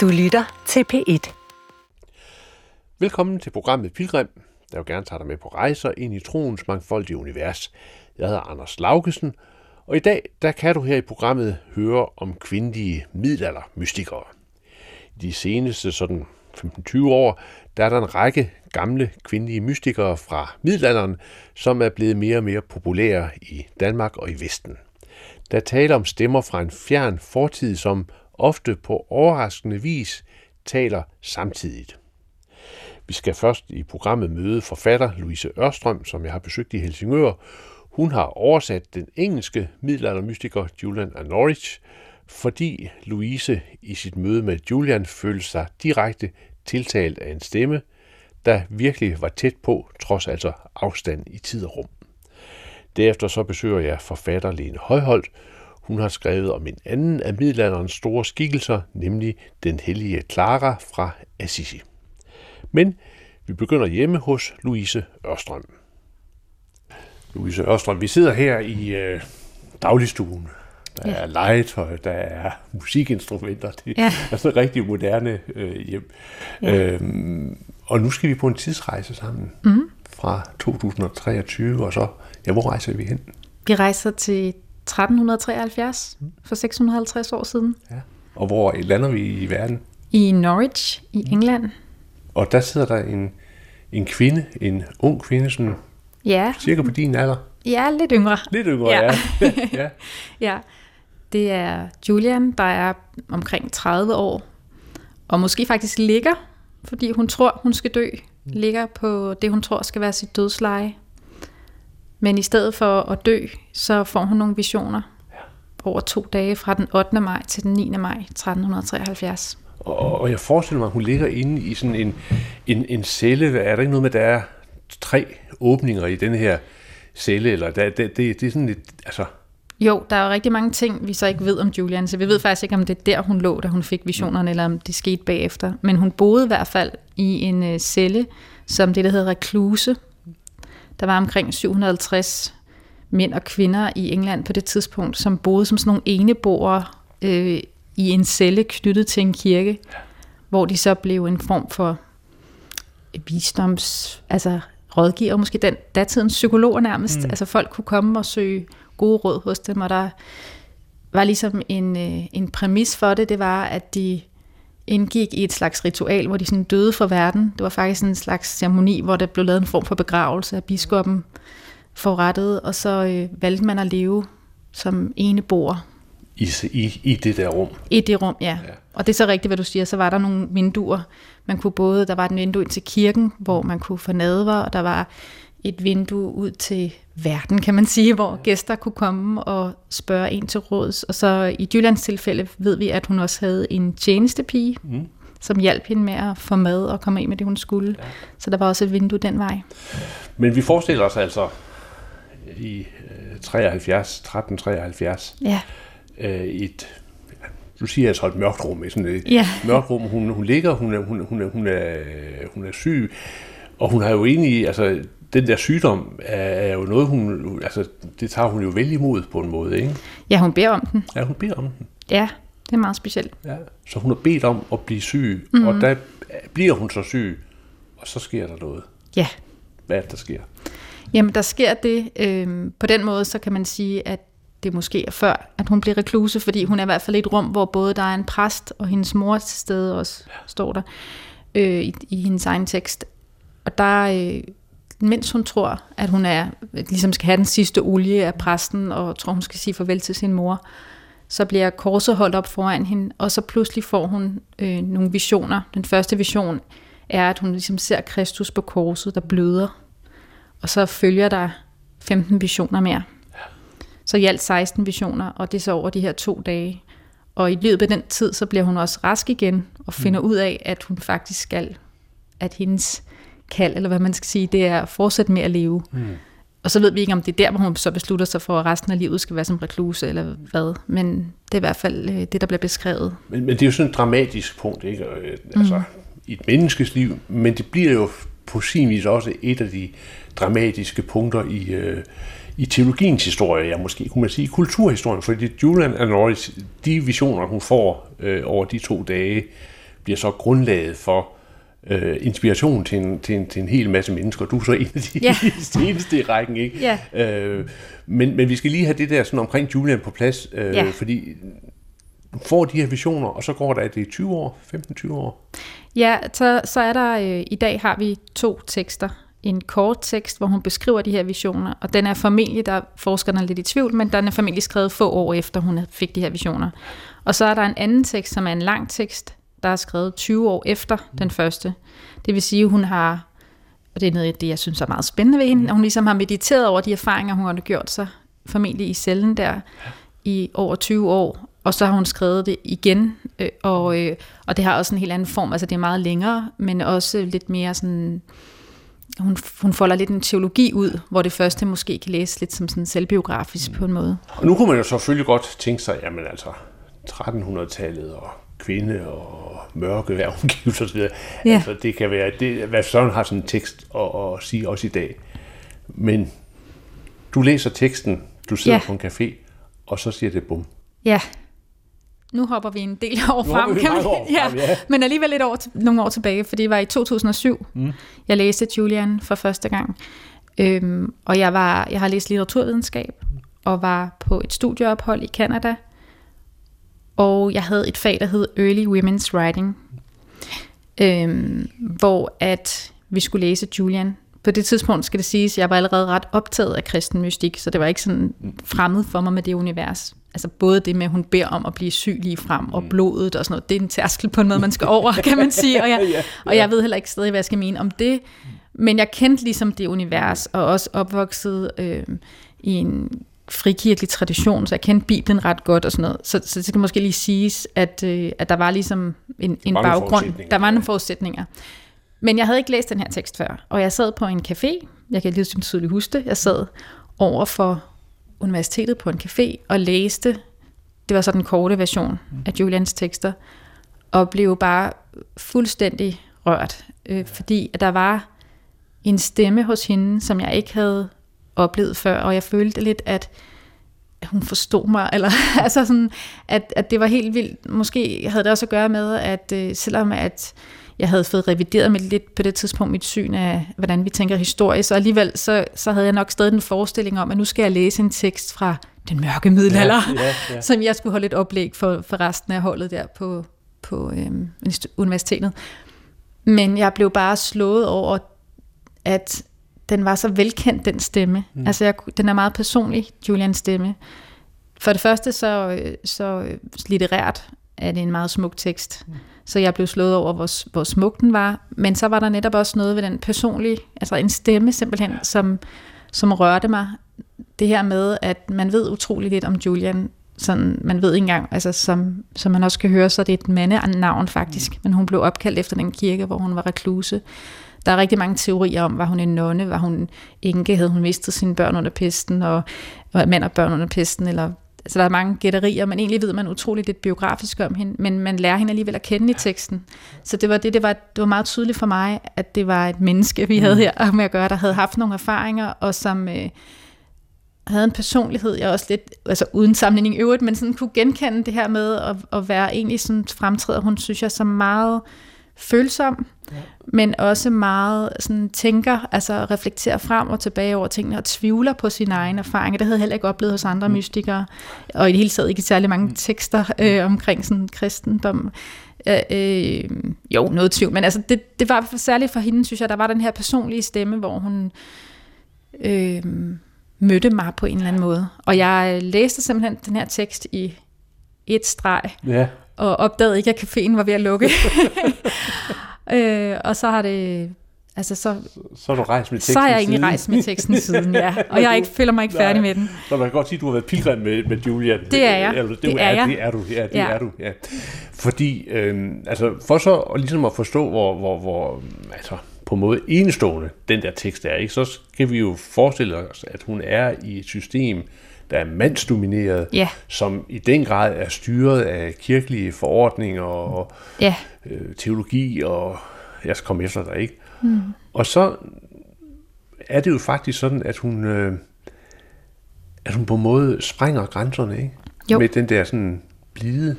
Du lytter til P1. Velkommen til programmet Pilgrim, der jo gerne tager dig med på rejser ind i troens mangfoldige univers. Jeg hedder Anders Laugesen, og i dag der kan du her i programmet høre om kvindelige middelaldermystikere. I de seneste sådan 15-20 år, der er der en række gamle kvindelige mystikere fra middelalderen, som er blevet mere og mere populære i Danmark og i Vesten. Der taler om stemmer fra en fjern fortid, som ofte på overraskende vis taler samtidigt. Vi skal først i programmet møde forfatter Louise Ørstrøm, som jeg har besøgt i Helsingør. Hun har oversat den engelske middelaldermystiker Julian af Norwich, fordi Louise i sit møde med Julian følte sig direkte tiltalt af en stemme, der virkelig var tæt på, trods altså afstand i tid og rum. Derefter så besøger jeg forfatter Lene Højholdt. Hun har skrevet om en anden af middelalderens store skikkelser, nemlig den hellige Clara fra Assisi. Men vi begynder hjemme hos Louise Ørstrøm. Louise Ørstrøm, vi sidder her i øh, dagligstuen. Der ja. er legetøj, der er musikinstrumenter. Det ja. er sådan et rigtig moderne øh, hjem. Ja. Øhm, og nu skal vi på en tidsrejse sammen mm. fra 2023, og så, ja, hvor rejser vi hen? Vi rejser til 1373, mm. for 650 år siden. Ja. Og hvor lander vi i verden? I Norwich i England. Og der sidder der en, en kvinde, en ung kvinde, som ja. cirka på din alder. Ja, lidt yngre. Lidt yngre, ja. ja. ja. ja. Det er Julian, der er omkring 30 år, og måske faktisk ligger, fordi hun tror, hun skal dø, ligger på det, hun tror skal være sit dødsleje. Men i stedet for at dø, så får hun nogle visioner over to dage fra den 8. maj til den 9. maj 1373. Og, og jeg forestiller mig, at hun ligger inde i sådan en, en, en celle. Er der ikke noget med, at der er tre åbninger i den her celle? Eller der, det, det, det er sådan lidt, altså... Jo, der er jo rigtig mange ting, vi så ikke ved om Julian, så vi ved faktisk ikke, om det er der, hun lå, da hun fik visionerne, mm. eller om det skete bagefter. Men hun boede i hvert fald i en uh, celle, som det, der hedder rekluse. Der var omkring 750 mænd og kvinder i England på det tidspunkt, som boede som sådan nogle eneboere øh, i en celle knyttet til en kirke, hvor de så blev en form for visdoms, altså rådgiver, måske den datidens psykologer nærmest. Mm. Altså folk kunne komme og søge gode råd hos dem, og der var ligesom en, øh, en præmis for det, det var, at de indgik i et slags ritual, hvor de sådan døde for verden. Det var faktisk en slags ceremoni, hvor der blev lavet en form for begravelse af biskoppen forrettet, og så øh, valgte man at leve som ene bor i, i, i det der rum. I det rum, ja. ja. Og det er så rigtigt, hvad du siger. Så var der nogle vinduer. Man kunne både, der var et vindue ind til kirken, hvor man kunne få nadver, og der var et vindue ud til verden, kan man sige, hvor gæster kunne komme og spørge en til råds. Og så i Jyllands tilfælde ved vi, at hun også havde en tjenestepige, mm. som hjalp hende med at få mad og komme ind med det, hun skulle. Ja. Så der var også et vindue den vej. Men vi forestiller os altså i 73, 1373, ja øh, et du siger altså et mørkt rum, sådan et ja. mørkt rum. Hun, hun ligger, hun er, hun, hun, er, hun, er, hun er syg, og hun har jo egentlig, altså den der sygdom er, er jo noget, hun, altså det tager hun jo vel imod på en måde, ikke? Ja, hun beder om den. Ja, hun beder om den. Ja, det er meget specielt. Ja, så hun har bedt om at blive syg, mm. og der bliver hun så syg, og så sker der noget. Ja. Hvad er det, der sker? Jamen, der sker det, øh, på den måde, så kan man sige, at det måske er før, at hun bliver rekluse, fordi hun er i hvert fald i et rum, hvor både der er en præst og hendes mor til stede også, ja. står der øh, i, i hendes egen tekst. Og der, øh, mens hun tror, at hun er ligesom skal have den sidste olie af præsten, og tror, hun skal sige farvel til sin mor, så bliver korset holdt op foran hende, og så pludselig får hun øh, nogle visioner. Den første vision er, at hun ligesom ser Kristus på korset, der bløder. Og så følger der 15 visioner mere. Så i alt 16 visioner, og det er så over de her to dage. Og i løbet af den tid, så bliver hun også rask igen, og finder mm. ud af, at hun faktisk skal, at hendes kald, eller hvad man skal sige, det er at fortsætte med at leve. Mm. Og så ved vi ikke, om det er der, hvor hun så beslutter sig for, at resten af livet skal være som rekluse, eller hvad. Men det er i hvert fald øh, det, der bliver beskrevet. Men, men det er jo sådan et dramatisk punkt, ikke? Øh, altså, mm. i et menneskes liv, men det bliver jo på sin vis også et af de dramatiske punkter i, øh, i teologiens historie, ja måske kunne man sige kulturhistorien, fordi Julian Anoris, de visioner, hun får øh, over de to dage, bliver så grundlaget for øh, inspiration til en, til, en, til en hel masse mennesker. Du er så en af de Ja. seneste i rækken, ikke? Ja. Øh, men, men vi skal lige have det der sådan omkring Julian på plads, øh, Ja. fordi du får de her visioner, og så går der, er det 20 år, 15-20 år. Ja, så, så er der, øh, i dag har vi to tekster. En kort tekst, hvor hun beskriver de her visioner, og den er formentlig, der er forskerne er lidt i tvivl, men den er formentlig skrevet få år efter, hun fik de her visioner. Og så er der en anden tekst, som er en lang tekst, der er skrevet 20 år efter den første. Det vil sige, at hun har, og det er noget af det, jeg synes er meget spændende ved hende, at hun ligesom har mediteret over de erfaringer, hun har gjort sig, formentlig i cellen der, i over 20 år, og så har hun skrevet det igen, øh, og, øh, og det har også en helt anden form, altså det er meget længere, men også lidt mere sådan, hun, hun folder lidt en teologi ud, hvor det første måske kan læses lidt som sådan selvbiografisk på en måde. Og nu kunne man jo selvfølgelig godt tænke sig, jamen altså, 1300-tallet og kvinde og mørke omgivelser osv. Ja. Altså, det kan være, det, hvad sådan har sådan en tekst at, at sige også i dag. Men du læser teksten, du sidder Ja. på en café, og så siger det bum. Ja, nu hopper vi en del år Nu frem, kan man, år frem, ja. men alligevel et år, til- nogle år tilbage, for det var i 2007, mm. jeg læste Julian for første gang. Øhm, og jeg, var, jeg har læst litteraturvidenskab, og var på et studieophold i Canada, og jeg havde et fag, der hed Early Women's Writing, øhm, hvor at vi skulle læse Julian. På det tidspunkt skal det siges, at jeg var allerede ret optaget af kristen mystik, så det var ikke sådan fremmed for mig med det univers. Altså både det med, at hun beder om at blive syg lige frem, og blodet og sådan noget, det er en tærskel på en måde, man skal over, kan man sige. Og jeg, og jeg ved heller ikke stadig, hvad jeg skal mene om det. Men jeg kendte ligesom det univers, og også opvokset øh, i en frikirkelig tradition, så jeg kendte Bibelen ret godt og sådan noget. Så, så det skal måske lige siges, at, øh, at der var ligesom en, en var baggrund. Der var nogle forudsætninger. Men jeg havde ikke læst den her tekst før, og jeg sad på en café, jeg kan lige så tydeligt huske det, jeg sad over for universitetet på en café og læste, det var så den korte version af Julians tekster, og blev bare fuldstændig rørt, øh, fordi at der var en stemme hos hende, som jeg ikke havde oplevet før, og jeg følte lidt, at hun forstod mig, eller altså sådan, at, at det var helt vildt. Måske havde det også at gøre med, at øh, selvom at jeg havde fået revideret med lidt på det tidspunkt mit syn af, hvordan vi tænker historie, så alligevel så, så havde jeg nok stadig en forestilling om, at nu skal jeg læse en tekst fra den mørke middelalder, Ja, ja, ja. som jeg skulle holde et oplæg for, for resten af holdet der på, på øhm, universitetet. Men jeg blev bare slået over, at den var så velkendt, den stemme. Mm. Altså, jeg, den er meget personlig, Julians stemme. For det første, så, øh, så øh, litterært er det en meget smuk tekst. Mm. Så jeg blev slået over, hvor, hvor smuk den var. Men så var der netop også noget ved den personlige, altså en stemme simpelthen, som, som rørte mig. Det her med, at man ved utrolig lidt om Julian. Sådan, man ved ikke engang, altså som, som man også kan høre, så er det et mandenavn faktisk. Mm. Men hun blev opkaldt efter den kirke, hvor hun var rekluse. Der er rigtig mange teorier om, var hun en nonne, var hun enke, havde hun mistet sine børn under pesten, og var mand og børn under pesten, eller så der er mange gætterier, men egentlig ved man utroligt lidt biografisk om hende, men man lærer hende alligevel at kende i teksten. Så det var, det, det var, det var meget tydeligt for mig, at det var et menneske, vi havde her med at gøre, der havde haft nogle erfaringer, og som øh, havde en personlighed, jeg også lidt, altså uden sammenligning i øvrigt, men sådan kunne genkende det her med at, at være egentlig sådan fremtræder, hun synes jeg, som meget følsom, ja. men også meget sådan tænker, altså reflekterer frem og tilbage over tingene og tvivler på sine egne erfaringer. Det havde jeg heller ikke oplevet hos andre mm. mystikere, og i det hele taget ikke særlig mange tekster øh, omkring sådan kristendom. Øh, øh, jo, noget tvivl, men altså det, det var særligt for hende, synes jeg, der var den her personlige stemme, hvor hun øh, mødte mig på en eller anden måde. Og jeg læste simpelthen den her tekst i et streg, Ja. Og opdagede ikke, at caféen var ved at lukke. øh, og så har det... Altså, så, Så er du rejst med teksten så har jeg egentlig siden. rejst med teksten siden, ja. Og jeg ikke, føler mig ikke færdig med den. Så man kan godt sige, at du har været pilgrim med, med Julian. Det er jeg. Eller, det, Det er, er jeg. Det er du, ja. Det Ja. er du, ja. Fordi, øh, altså, for så at, ligesom at forstå, hvor, hvor, hvor altså, på en måde enestående den der tekst er, ikke, så skal vi jo forestille os, at hun er i et system, der er mandsdomineret, Ja. som i den grad er styret af kirkelige forordninger og Ja, øh, teologi, og jeg skal komme efter dig, ikke? Mm. Og så er det jo faktisk sådan, at hun, øh, at hun på en måde sprænger grænserne, ikke? Jo. Med den der sådan blide,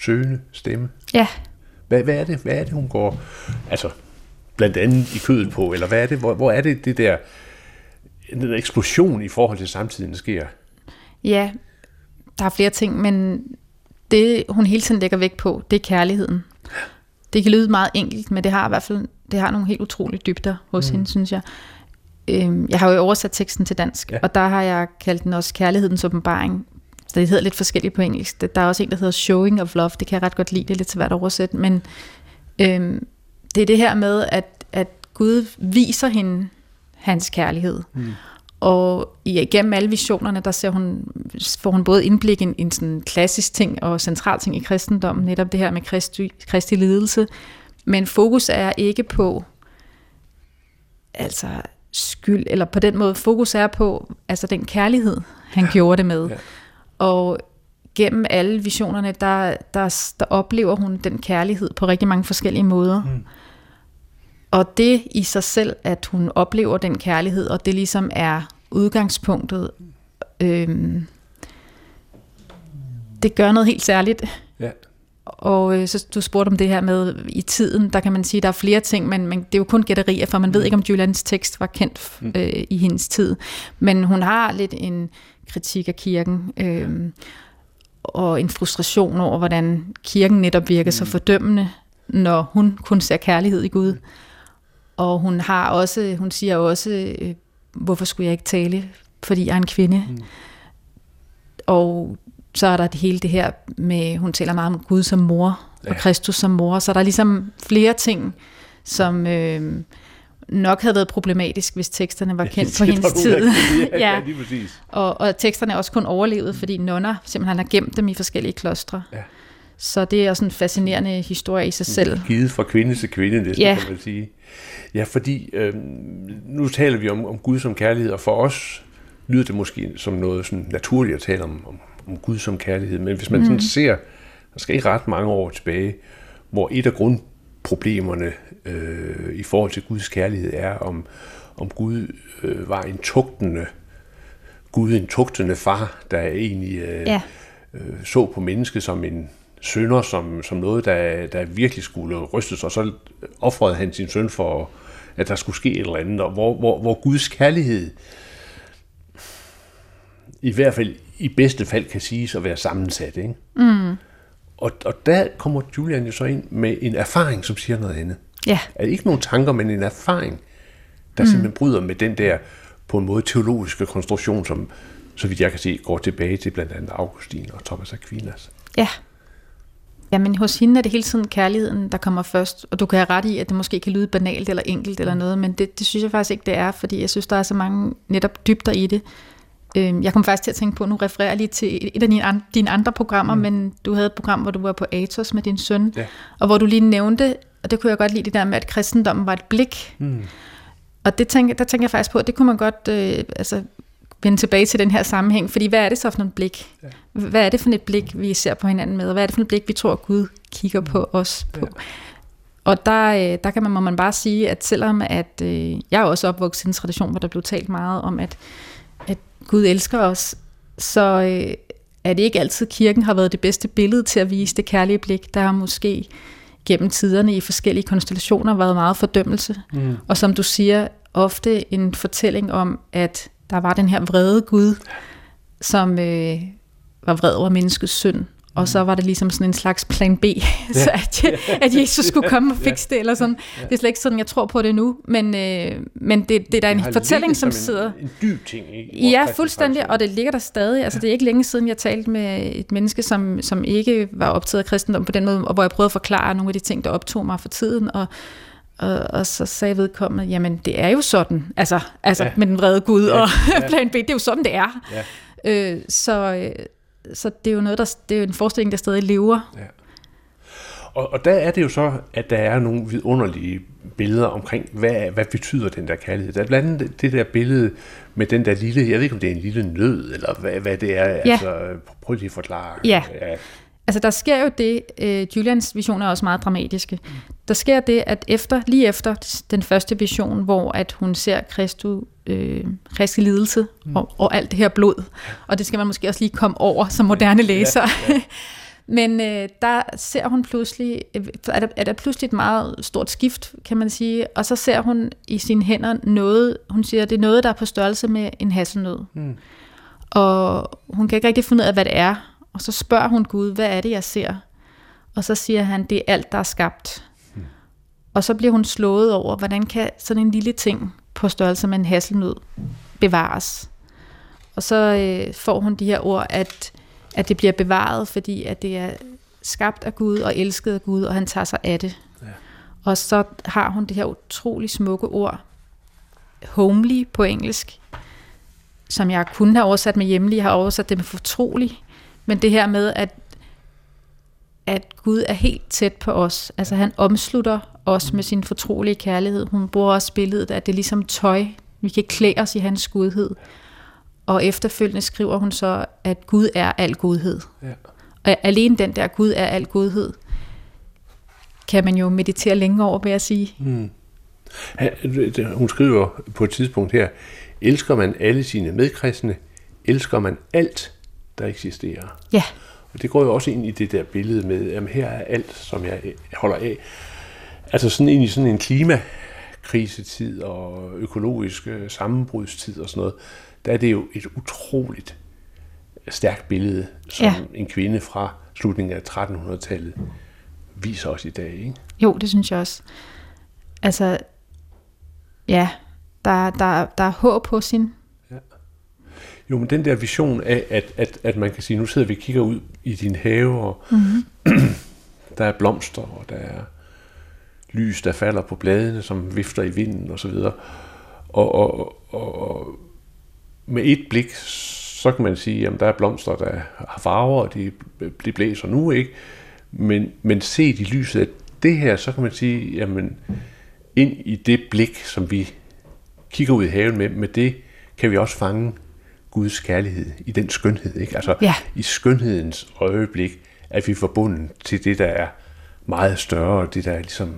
søgende stemme. ja. Hvad, hvad, er det, hvad er det, hun går, altså blandt andet i kødet på, eller hvad er det, hvor, hvor er det, det der, den eksplosion i forhold til samtiden, sker? Ja, der er flere ting, men det, hun hele tiden lægger vægt på, det er kærligheden. Det kan lyde meget enkelt, men det har i hvert fald det har nogle helt utrolige dybder hos mm. hende, synes jeg. Øhm, jeg har jo oversat teksten til dansk, ja. og der har jeg kaldt den også kærlighedens åbenbaring. Det hedder lidt forskelligt på engelsk. Der er også en, der hedder Showing of Love. Det kan jeg ret godt lide. Det er lidt svært at oversætte, men øhm, det er det her med, at, at Gud viser hende hans kærlighed. Mm. Og igennem alle visionerne, der ser hun, får hun både indblik i en, en sådan klassisk ting og central ting i kristendommen, netop det her med kristi, kristi lidelse. Men fokus er ikke på altså skyld, eller på den måde, fokus er på altså den kærlighed, han ja. gjorde det med. Ja. Og gennem alle visionerne, der, der, der oplever hun den kærlighed på rigtig mange forskellige måder. Mm. Og det i sig selv, at hun oplever den kærlighed, og det ligesom er udgangspunktet, øhm, det gør noget helt særligt. Ja. Og øh, så du spurgte om det her med i tiden, der kan man sige, at der er flere ting, men, men det er jo kun gætterier, for man mm. ved ikke, om Julians tekst var kendt mm. øh, i hendes tid. Men hun har lidt en kritik af kirken, øh, og en frustration over, hvordan kirken netop virker mm. så fordømmende, når hun kun ser kærlighed i Gud. Og hun har også, hun siger også, øh, hvorfor skulle jeg ikke tale, fordi jeg er en kvinde? Mm. Og så er der det hele det her med, hun taler meget om Gud som mor, ja. og Kristus som mor, så der er ligesom flere ting, som øh, nok havde været problematisk, hvis teksterne var kendt ja, på hendes tid. ja, ja. præcis. Og, og teksterne er også kun overlevet, fordi nonner simpelthen har gemt dem i forskellige klostre. Ja. Så det er også en fascinerende historie i sig selv. Givet fra kvinde til kvinde, det ja. kan man sige. Ja, fordi øh, nu taler vi om, om Gud som kærlighed, og for os lyder det måske som noget sådan naturligt at tale om, om, om Gud som kærlighed. Men hvis man mm. sådan ser, der skal ikke ret mange år tilbage, hvor et af grundproblemerne øh, i forhold til Guds kærlighed er, om, om Gud øh, var en tugtende Gud, en tugtende far, der egentlig øh, ja. øh, så på mennesket som en sønder, som, som noget, der, der virkelig skulle rystes, og så offrede han sin søn for, at der skulle ske et eller andet, og hvor, hvor, hvor Guds kærlighed i hvert fald i bedste fald kan siges at være sammensat. Ikke? Mm. Og, og der kommer Julian jo så ind med en erfaring, som siger noget andet. Ja. Er ikke nogen tanker, men en erfaring, der mm. simpelthen bryder med den der på en måde teologiske konstruktion, som, så vidt jeg kan se, går tilbage til blandt andet Augustin og Thomas Aquinas. Ja. Jamen hos hende er det hele tiden kærligheden, der kommer først, og du kan have ret i, at det måske kan lyde banalt eller enkelt eller noget, men det, det synes jeg faktisk ikke, det er, fordi jeg synes, der er så mange netop dybder i det. Øhm, jeg kom faktisk til at tænke på, nu refererer jeg lige til et af dine, andre, dine andre programmer, mm. men du havde et program, hvor du var på Atos med din søn, ja. og hvor du lige nævnte, og det kunne jeg godt lide, det der med, at kristendommen var et blik. Mm. Og det tænker, der tænker jeg faktisk på, at det kunne man godt øh, altså, vende tilbage til den her sammenhæng, fordi hvad er det så for et blik? Ja. Hvad er det for et blik, vi ser på hinanden med, og hvad er det for et blik, vi tror, Gud kigger på mm. os på? Ja. Og der, øh, der kan man, må man bare sige, at selvom at, øh, jeg er også opvokset i en tradition, hvor der blev talt meget om, at, at Gud elsker os, så øh, er det ikke altid, kirken har været det bedste billede til at vise det kærlige blik. Der har måske gennem tiderne i forskellige konstellationer været meget fordømmelse. Mm. Og som du siger, ofte en fortælling om, at der var den her vrede Gud, som øh, var vred over menneskets synd. Og så var det ligesom sådan en slags plan B, ja. så at, at Jesus skulle komme og fikse det, eller sådan. Det er slet ikke sådan, jeg tror på det nu, men, øh, men det, det er da en fortælling, som, som sidder... En, en dyb ting i Ja, fuldstændig, og det ligger der stadig. Altså, det er ikke længe siden, jeg talte med et menneske, som, som ikke var optaget af kristendom på den måde, og hvor jeg prøvede at forklare nogle af de ting, der optog mig for tiden, og og, og så sagde vedkommende, jamen det er jo sådan, altså, altså ja. med den vrede Gud ja, og ja. plan B, det er jo sådan, det er. Ja. Øh, så, øh, så det er jo noget, der, det er jo en forestilling, der stadig lever. Ja. Og, og der er det jo så, at der er nogle vidunderlige billeder omkring, hvad, hvad betyder den der kærlighed. Der er blandt andet det der billede med den der lille, jeg ved ikke om det er en lille nød, eller hvad, hvad det er. Ja. Altså, prøv lige at forklare. Ja. ja. Altså der sker jo det, uh, Julians visioner er også meget dramatiske. Der sker det, at efter, lige efter den første vision, hvor at hun ser Kristu, øh, Kristi lidelse mm. og, og alt det her blod, og det skal man måske også lige komme over som moderne læser, ja, ja. Men øh, der ser hun pludselig, øh, er der, er der pludselig et meget stort skift, kan man sige, og så ser hun i sine hænder noget, hun siger, det er noget, der er på størrelse med en hasselnød. Mm. Og hun kan ikke rigtig finde ud af, hvad det er. Og så spørger hun Gud, hvad er det, jeg ser? Og så siger han, det er alt, der er skabt. Og så bliver hun slået over, hvordan kan sådan en lille ting på størrelse med en hasselnød bevares. Og så øh, får hun de her ord, at, at det bliver bevaret, fordi at det er skabt af Gud og elsket af Gud, og han tager sig af det. Ja. Og så har hun det her utrolig smukke ord, homely på engelsk, som jeg kunne have oversat med hjemlig, jeg har oversat det med fortrolig, men det her med, at, at Gud er helt tæt på os, altså han omslutter os med sin fortrolige kærlighed. Hun bruger også billedet, at det er ligesom tøj, vi kan klæde os i hans godhed. Og efterfølgende skriver hun så, at Gud er al godhed. Ja. Og alene den der Gud er al godhed, kan man jo meditere længe over, vil jeg sige. Mm. Hun skriver på et tidspunkt her, elsker man alle sine medkristne, elsker man alt, der eksisterer. Ja. Og det går jo også ind i det der billede med, at her er alt, som jeg holder af. Altså sådan ind i sådan en klimakrisetid og økologisk sammenbrudstid og sådan noget, der er det jo et utroligt stærkt billede, som ja. en kvinde fra slutningen af 1300-tallet viser os i dag. Ikke? Jo, det synes jeg også. Altså, ja, der, der, der er håb på sin. Ja. Jo, men den der vision af, at, at, at man kan sige, nu sidder vi og kigger ud i din have, og mm-hmm. der er blomster, og der er lys, der falder på bladene, som vifter i vinden osv. Og, og, og, og, og med et blik, så kan man sige, at der er blomster, der har farver, og de, de blæser nu, ikke? Men, men set i lyset af det her, så kan man sige, jamen, ind i det blik, som vi kigger ud i haven med, med det kan vi også fange Guds kærlighed i den skønhed. Ikke? Altså ja. i skønhedens øjeblik, at vi er forbundet til det, der er meget større, det der ligesom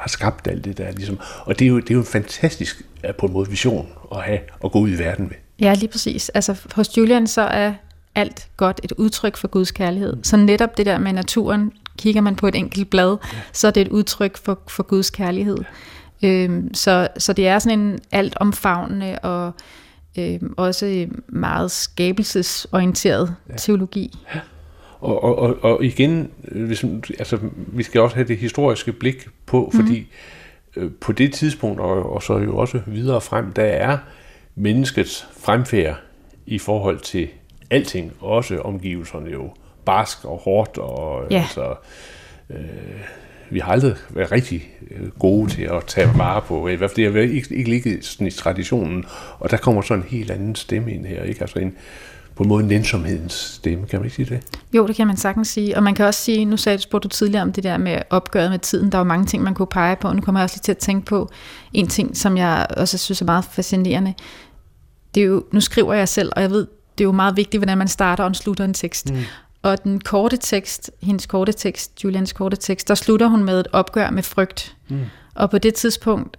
har skabt alt det der. Ligesom. Og det er, jo, det er jo en fantastisk på en måde vision at have at gå ud i verden med. Ja, lige præcis. Altså hos Julian så er alt godt et udtryk for Guds kærlighed. Så netop det der med naturen, kigger man på et enkelt blad, ja. så er det et udtryk for, for Guds kærlighed. Øhm, så, så det er sådan en alt omfavnende og øhm, også meget skabelsesorienteret ja. teologi. Ja. Og, og, og, og igen, hvis, altså, vi skal også have det historiske blik på, mhm. fordi mm. øh, på det tidspunkt, og, og så jo også videre frem, der er menneskets fremfærd i forhold til alting, også omgivelserne jo barsk og hårdt, og ja. altså, øh, vi har aldrig været rigtig øh, gode til at tage vare på, i hvert fald det har ikke, ikke ligget sådan i traditionen, og der kommer så en helt anden stemme ind her, ikke? Altså en, på en måde en nænsomhedens stemme, kan man ikke sige det? Jo, det kan man sagtens sige, og man kan også sige, nu sagde du, spurgte du tidligere om det der med opgøret med tiden, der var mange ting, man kunne pege på, og nu kommer jeg også lige til at tænke på en ting, som jeg også synes er meget fascinerende. Det er jo, nu skriver jeg selv, og jeg ved, det er jo meget vigtigt, hvordan man starter og slutter en tekst. Mm. Og den korte tekst, hendes korte tekst, Julians korte tekst, der slutter hun med et opgør med frygt. Mm. Og på det tidspunkt,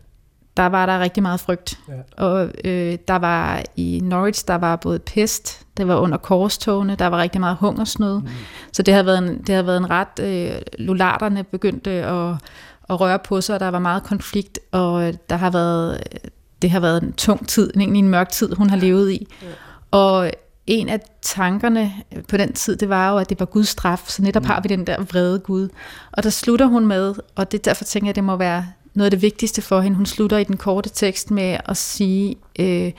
der var der rigtig meget frygt. Ja. Og øh, der var i Norwich, der var både pest, det var under korstogene, der var rigtig meget hungersnød. Mm. Så det har været en, det har været en ret, øh, lulaterne begyndte at, at røre på sig, og der var meget konflikt, og der har været, det har været en tung tid, egentlig en mørk tid, hun har levet i. Ja. Og en af tankerne på den tid, det var jo, at det var Guds straf, så netop mm. har vi den der vrede Gud. Og der slutter hun med, og det derfor tænker jeg, det må være noget af det vigtigste for hende. Hun slutter i den korte tekst med at sige, øh,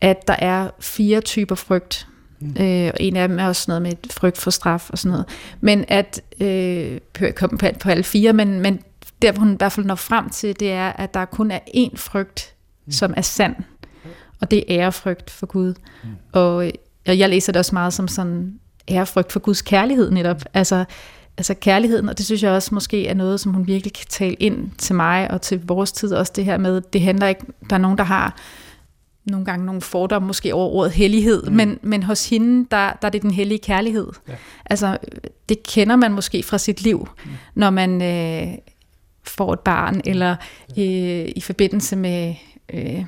at der er fire typer frygt. Mm. Øh, og en af dem er også noget med frygt for straf og sådan noget. Men at, øh, komme på, på alle fire, men, men der hvor hun i hvert fald når frem til, det er, at der kun er én frygt, mm. som er sand. Og det er ærefrygt for Gud. Mm. Og, og jeg læser det også meget som sådan ærefrygt for Guds kærlighed netop. Altså, altså kærligheden, og det synes jeg også måske er noget, som hun virkelig kan tale ind til mig og til vores tid også det her med, det handler ikke, der er nogen, der har nogle gange nogle fordomme måske over ordet hellighed, mm. men, men hos hende, der, der er det den hellige kærlighed. Ja. Altså, det kender man måske fra sit liv, mm. når man øh, får et barn, eller øh, i forbindelse med øh,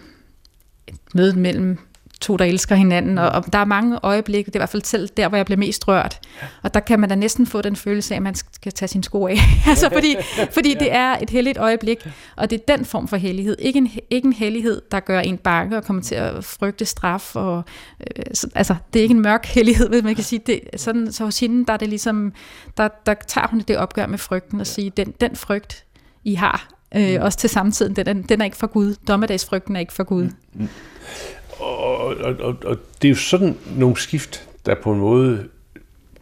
mødet mellem to, der elsker hinanden, og, og der er mange øjeblikke, det er i hvert fald selv der, hvor jeg bliver mest rørt, og der kan man da næsten få den følelse af, at man skal tage sin sko af, altså fordi, fordi det er et helligt øjeblik, og det er den form for hellighed, ikke en, ikke en hellighed, der gør en bange og kommer til at frygte straf, og, øh, så, altså det er ikke en mørk hellighed, hvis man kan sige det, sådan, så hos hende, der er det ligesom, der, der tager hun det opgør med frygten og siger, den, den frygt, I har, øh, mm. også til samtiden, den, den er ikke for Gud, dommedagsfrygten er ikke for Gud. Mm. Og, og, og, og det er jo sådan nogle skift, der på en måde,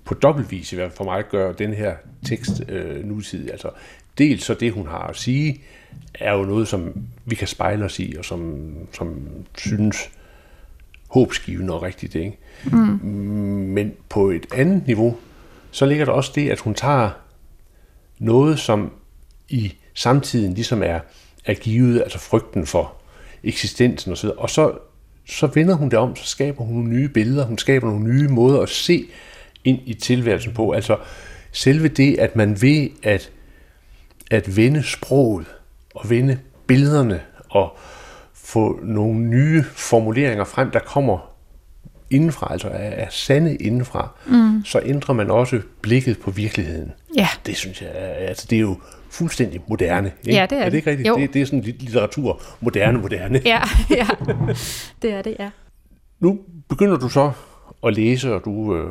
på dobbeltvis i hvert fald for mig, gør den her tekst øh, nutidig. Altså, dels så det, hun har at sige, er jo noget, som vi kan spejle os i, og som, som synes håbsgivende og rigtigt. Ikke? Mm. Men på et andet niveau, så ligger der også det, at hun tager noget, som i samtiden ligesom er, er givet, altså frygten for eksistensen osv., og så så vender hun det om, så skaber hun nogle nye billeder, hun skaber nogle nye måder at se ind i tilværelsen på. Altså selve det, at man ved at, at vende sproget og vende billederne og få nogle nye formuleringer frem, der kommer indenfra, altså er, er sande indenfra, mm. så ændrer man også blikket på virkeligheden. Ja. Det synes jeg, altså det er jo fuldstændig moderne. Ikke? Ja, det er, er det. ikke rigtigt? Det, det er sådan litteratur, moderne, moderne. Ja, ja, det er det, ja. Nu begynder du så at læse, og du øh,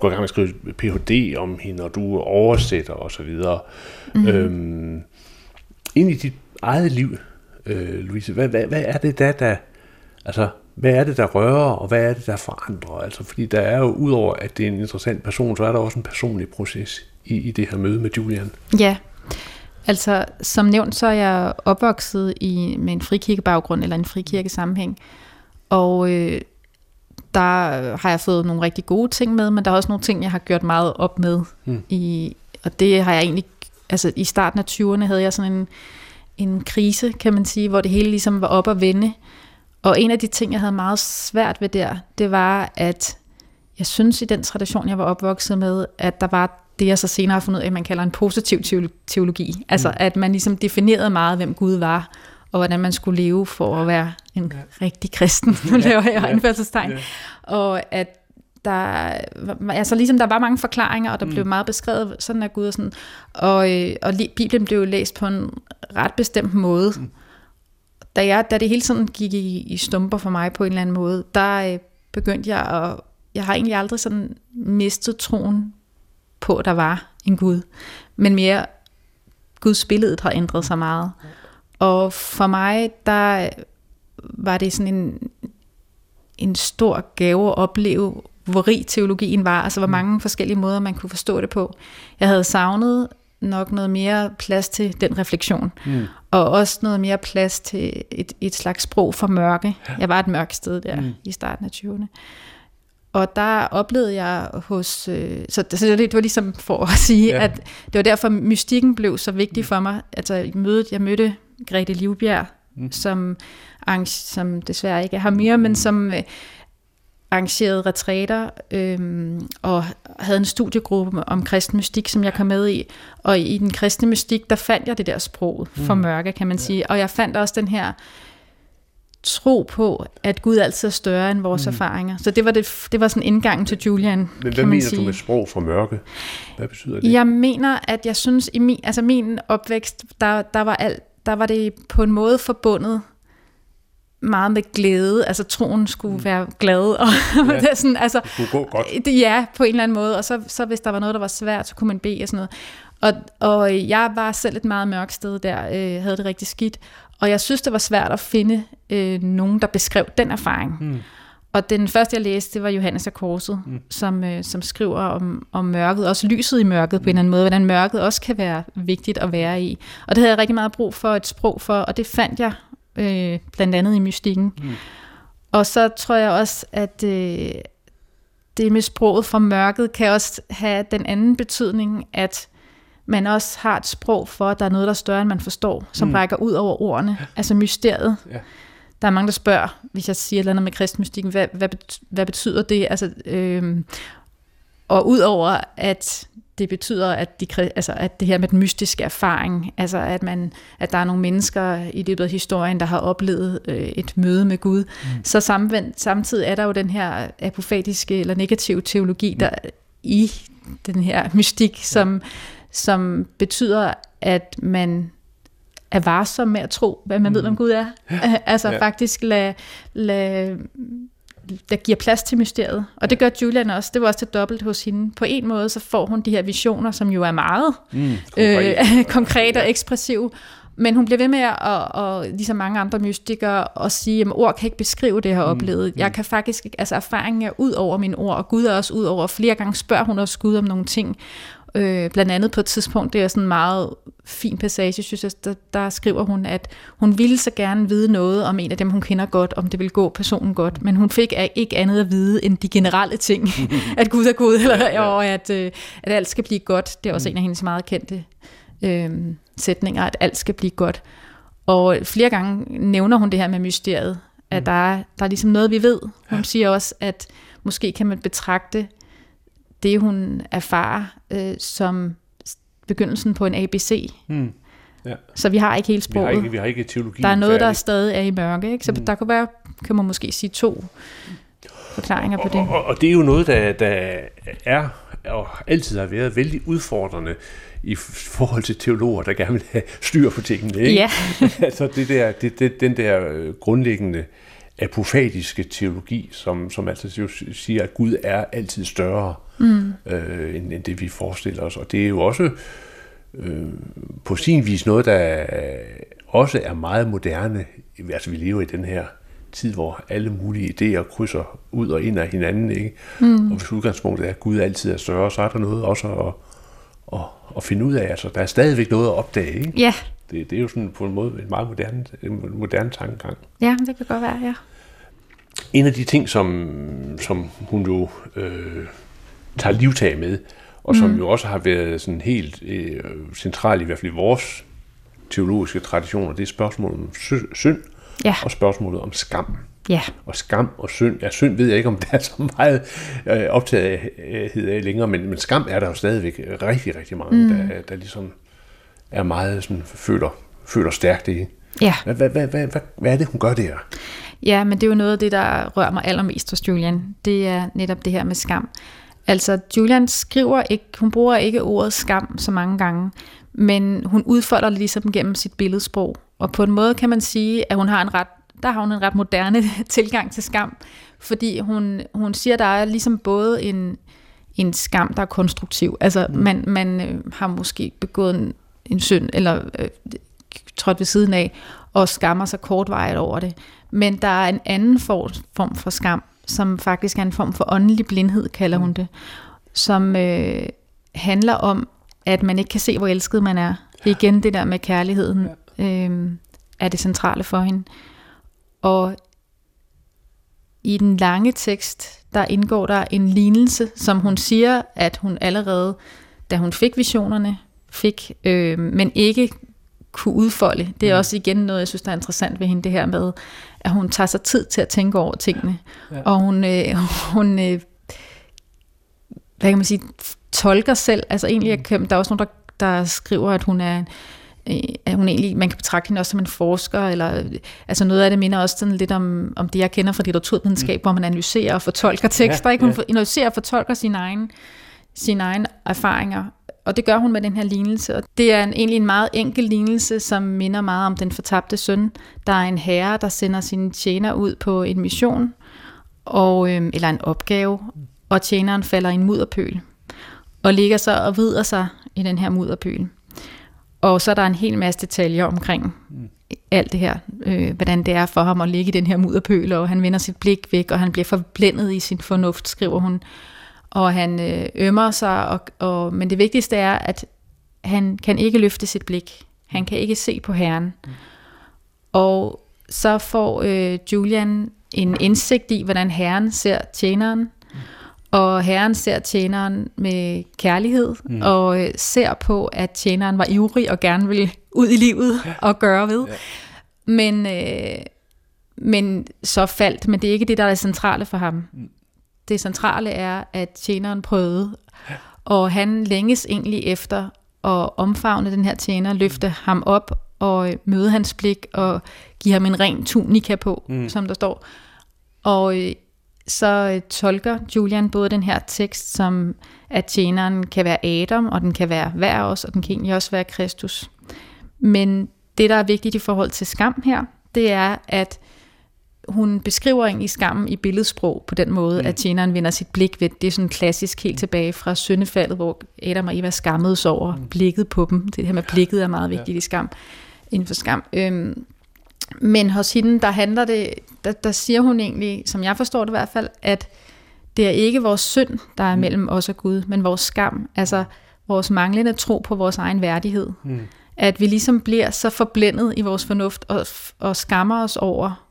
går i gang med at skrive Ph.D. om hende, og du oversætter osv. Mm. Øhm, ind i dit eget liv, øh, Louise, hvad, hvad, hvad er det der, der altså, hvad er det, der rører, og hvad er det, der forandrer? Altså, fordi der er jo, udover at det er en interessant person, så er der også en personlig proces i, i det her møde med Julian. Ja, altså som nævnt, så er jeg opvokset i, med en frikirkebaggrund, eller en frikirkesammenhæng, og øh, der har jeg fået nogle rigtig gode ting med, men der er også nogle ting, jeg har gjort meget op med. Mm. I, og det har jeg egentlig, altså i starten af 20'erne havde jeg sådan en, en krise, kan man sige, hvor det hele ligesom var op at vende. Og en af de ting, jeg havde meget svært ved der, det var, at jeg synes i den tradition, jeg var opvokset med, at der var det, jeg så senere har fundet ud af, man kalder en positiv teologi. Altså, mm. at man ligesom definerede meget, hvem Gud var, og hvordan man skulle leve for at være en ja. rigtig kristen. Nu laver jeg ja. anførselstegn. Ja. Og at der, altså ligesom der var mange forklaringer, og der mm. blev meget beskrevet, sådan er Gud og sådan. Og, øh, og Bibelen blev læst på en ret bestemt måde. Mm. Da, jeg, da det hele tiden gik i, i stumper for mig på en eller anden måde, der øh, begyndte jeg at, jeg har egentlig aldrig sådan mistet troen på, at der var en Gud, men mere Guds billede har ændret sig meget. Og for mig, der var det sådan en, en stor gave at opleve, hvor rig teologien var, altså hvor mm. mange forskellige måder, man kunne forstå det på. Jeg havde savnet nok noget mere plads til den refleksion, mm. og også noget mere plads til et, et slags sprog for mørke. Jeg var et mørkt sted der mm. i starten af 20'erne. Og der oplevede jeg hos... Øh, så, så det, det var ligesom for at sige, ja. at det var derfor, mystikken blev så vigtig for mig. Altså mødet, jeg mødte Grete Livbjerg, mm. som, som desværre ikke har mere, men som øh, arrangerede retræter øh, og havde en studiegruppe om kristen mystik, som jeg kom med i. Og i den kristne mystik, der fandt jeg det der sprog for mm. mørke, kan man ja. sige. Og jeg fandt også den her tro på, at Gud altid er større end vores mm. erfaringer. Så det var, det, det var sådan indgangen til Julian, Men hvad kan mener sige. du med sprog for mørke? Hvad betyder det? Jeg mener, at jeg synes, i min, altså min opvækst, der, der, var alt, der var det på en måde forbundet meget med glæde, altså troen skulle mm. være glad, og ja, det sådan, altså, det kunne gå godt. Det, ja, på en eller anden måde, og så, så hvis der var noget, der var svært, så kunne man bede og sådan noget. Og, og jeg var selv et meget mørkt sted der, øh, havde det rigtig skidt, og jeg synes, det var svært at finde øh, nogen, der beskrev den erfaring. Mm. Og den første, jeg læste, det var Johannes af Korset, mm. som, øh, som skriver om, om mørket, også lyset i mørket på en eller anden måde, hvordan mørket også kan være vigtigt at være i. Og det havde jeg rigtig meget brug for et sprog for, og det fandt jeg øh, blandt andet i mystikken. Mm. Og så tror jeg også, at øh, det med sproget fra mørket kan også have den anden betydning, at man også har et sprog for, at der er noget, der er større, end man forstår, som mm. rækker ud over ordene, altså mysteriet. Ja. Der er mange, der spørger, hvis jeg siger et eller andet med kristmystikken, hvad, hvad, hvad betyder det? Altså, øh, og udover at det betyder, at, de, altså, at det her med den mystiske erfaring, altså at, man, at der er nogle mennesker i løbet af historien, der har oplevet øh, et møde med Gud. Mm. Så samvendt, samtidig er der jo den her apofatiske eller negative teologi, der mm. i den her mystik, som, som betyder, at man er varsom med at tro, hvad man mm. ved, hvem Gud er. Ja. altså ja. faktisk lade lad der giver plads til mysteriet. Og det gør Julian også. Det var også til dobbelt hos hende. På en måde, så får hun de her visioner, som jo er meget mm, konkret. øh, konkret og ekspressiv. Men hun bliver ved med at, og, og ligesom mange andre mystikere, at sige, at ord kan ikke beskrive det, jeg har mm, oplevet. Mm. Jeg kan faktisk, altså erfaringen er ud over mine ord, og Gud er også ud over. Flere gange spørger hun også Gud om nogle ting. Øh, blandt andet på et tidspunkt, det er sådan en meget fin passage, synes jeg, der, der skriver hun, at hun ville så gerne vide noget om en af dem, hun kender godt, om det ville gå personen godt, men hun fik ikke andet at vide end de generelle ting, at Gud er Gud, eller, ja, ja. og at, øh, at alt skal blive godt. Det er også mm. en af hendes meget kendte øh, sætninger, at alt skal blive godt. Og flere gange nævner hun det her med mysteriet, at mm. der, er, der er ligesom noget, vi ved. Hun siger også, at måske kan man betragte det, hun erfarer øh, som begyndelsen på en ABC. Mm. Ja. Så vi har ikke helt sproget. Vi har ikke, vi har ikke teologi. Der er noget, der stadig er i mørke. Ikke? Så mm. der kunne være, kan man måske sige to forklaringer på det. Og, og, og det er jo noget, der, der er og altid har været vældig udfordrende i forhold til teologer, der gerne vil have styr på tingene. Ikke? Ja. altså det der, det, det, den der øh, grundlæggende apofatiske teologi, som, som altså siger, at Gud er altid større mm. øh, end, end det, vi forestiller os. Og det er jo også øh, på sin vis noget, der også er meget moderne. Altså vi lever i den her tid, hvor alle mulige idéer krydser ud og ind af hinanden. Ikke? Mm. Og hvis udgangspunktet er, at Gud altid er større, så er der noget også at, at, at finde ud af. Altså, der er stadigvæk noget at opdage. Ikke? Ja. Det, det er jo sådan på en måde en meget moderne, en moderne tankegang. Ja, det kan godt være, ja. En af de ting, som, som hun jo øh, tager livtag med, og som mm. jo også har været sådan helt øh, central i hvert fald i vores teologiske traditioner, det er spørgsmålet om synd ja. og spørgsmålet om skam. Ja. Og skam og synd. Ja, synd ved jeg ikke, om der er så meget øh, optagethed af længere, men, men skam er der jo stadigvæk rigtig, rigtig mange, mm. der, der ligesom er meget sådan, føler, føler stærkt i. Ja. Hvad, hvad, hvad, hvad, hvad, hvad er det, hun gør der? Ja, men det er jo noget af det, der rører mig allermest hos Julian. Det er netop det her med skam. Altså, Julian skriver ikke, hun bruger ikke ordet skam så mange gange, men hun udfolder det ligesom gennem sit billedsprog. Og på en måde kan man sige, at hun har en ret, der har hun en ret moderne tilgang til skam, fordi hun, hun siger, at der er ligesom både en, en skam, der er konstruktiv. Altså, mm. man, man øh, har måske begået en, en synd, eller øh, trådt ved siden af, og skammer sig kortvarigt over det. Men der er en anden form, for skam, som faktisk er en form for åndelig blindhed, kalder hun mm. det, som øh, handler om, at man ikke kan se, hvor elsket man er. Det er igen det der med kærligheden, øh, er det centrale for hende. Og i den lange tekst, der indgår der en lignelse, som hun siger, at hun allerede, da hun fik visionerne, fik, øh, men ikke kunne udfolde. Det er mm. også igen noget, jeg synes, der er interessant ved hende, det her med, at hun tager sig tid til at tænke over tingene. Ja. Og hun, øh, hun øh, hvad kan man sige, tolker selv. Altså egentlig, mm. der er også nogen, der, der skriver, at hun er øh, at hun egentlig, man kan betragte hende også som en forsker, eller altså noget af det minder også sådan lidt om, om det, jeg kender fra litteraturvidenskab, mm. hvor man analyserer og fortolker tekster, ja, ikke? Hun ja. analyserer og fortolker sine egne, sine egne erfaringer, og det gør hun med den her lignelse. Og det er en, egentlig en meget enkel lignelse, som minder meget om den fortabte søn. Der er en herre, der sender sine tjener ud på en mission, og, øh, eller en opgave, og tjeneren falder i en mudderpøl, og ligger så og vrider sig i den her mudderpøl. Og så er der en hel masse detaljer omkring alt det her, øh, hvordan det er for ham at ligge i den her mudderpøl, og han vender sit blik væk, og han bliver forblændet i sin fornuft, skriver hun og han øh, ømmer sig, og, og, men det vigtigste er, at han kan ikke løfte sit blik. Han kan ikke se på Herren. Mm. Og så får øh, Julian en indsigt i, hvordan Herren ser tjeneren, mm. og Herren ser tjeneren med kærlighed, mm. og øh, ser på, at tjeneren var ivrig og gerne ville ud i livet ja. og gøre ved. Ja. Men, øh, men så faldt, men det er ikke det, der er det centrale for ham. Mm det centrale er, at tjeneren prøvede, Og han længes egentlig efter at omfavne den her tjener, løfte ham op og møde hans blik og give ham en ren tunika på, mm. som der står. Og øh, så øh, tolker Julian både den her tekst som, at tjeneren kan være Adam, og den kan være hver os, og den kan egentlig også være Kristus. Men det, der er vigtigt i forhold til skam her, det er, at hun beskriver egentlig skammen i billedsprog på den måde, mm. at tjeneren vender sit blik ved. Det er sådan klassisk helt tilbage fra syndefaldet, hvor Adam og Eva skammedes over mm. blikket på dem. Det her med blikket er meget vigtigt ja. i skam, inden for skam. Øhm, men hos hende, der handler det, der, der siger hun egentlig, som jeg forstår det i hvert fald, at det er ikke vores synd, der er mm. mellem os og Gud, men vores skam, altså vores manglende tro på vores egen værdighed. Mm. At vi ligesom bliver så forblændet i vores fornuft og, og skammer os over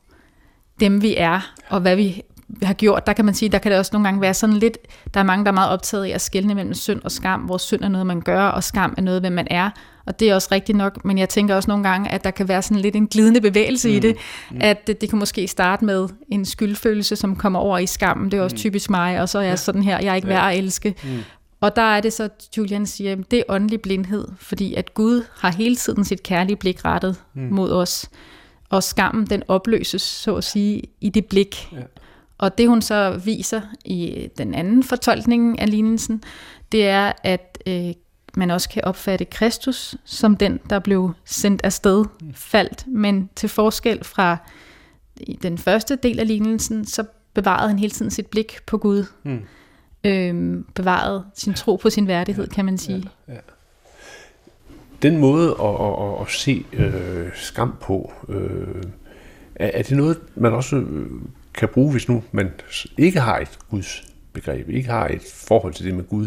dem, vi er, og hvad vi har gjort. Der kan man sige, der kan det også nogle gange være sådan lidt, der er mange, der er meget optaget i at skelne mellem synd og skam, hvor synd er noget, man gør, og skam er noget, hvem man er. Og det er også rigtigt nok, men jeg tænker også nogle gange, at der kan være sådan lidt en glidende bevægelse mm. i det, mm. at det, det kan måske starte med en skyldfølelse, som kommer over i skammen. Det er også mm. typisk mig, og så er jeg ja. sådan her, jeg er ikke værd at elske. Mm. Og der er det så, Julian siger, det er åndelig blindhed, fordi at Gud har hele tiden sit kærlige blik rettet mm. mod os. Og skammen, den opløses, så at sige, i det blik. Ja. Og det hun så viser i den anden fortolkning af lignelsen, det er, at øh, man også kan opfatte Kristus som den, der blev sendt afsted, faldt, men til forskel fra den første del af lignelsen, så bevarede han hele tiden sit blik på Gud. Mm. Øhm, bevarede sin tro på sin værdighed, ja, kan man sige. Ja, ja. Den måde at, at, at, at se øh, skam på, øh, er, er det noget, man også øh, kan bruge, hvis nu man ikke har et Guds begreb, ikke har et forhold til det med Gud?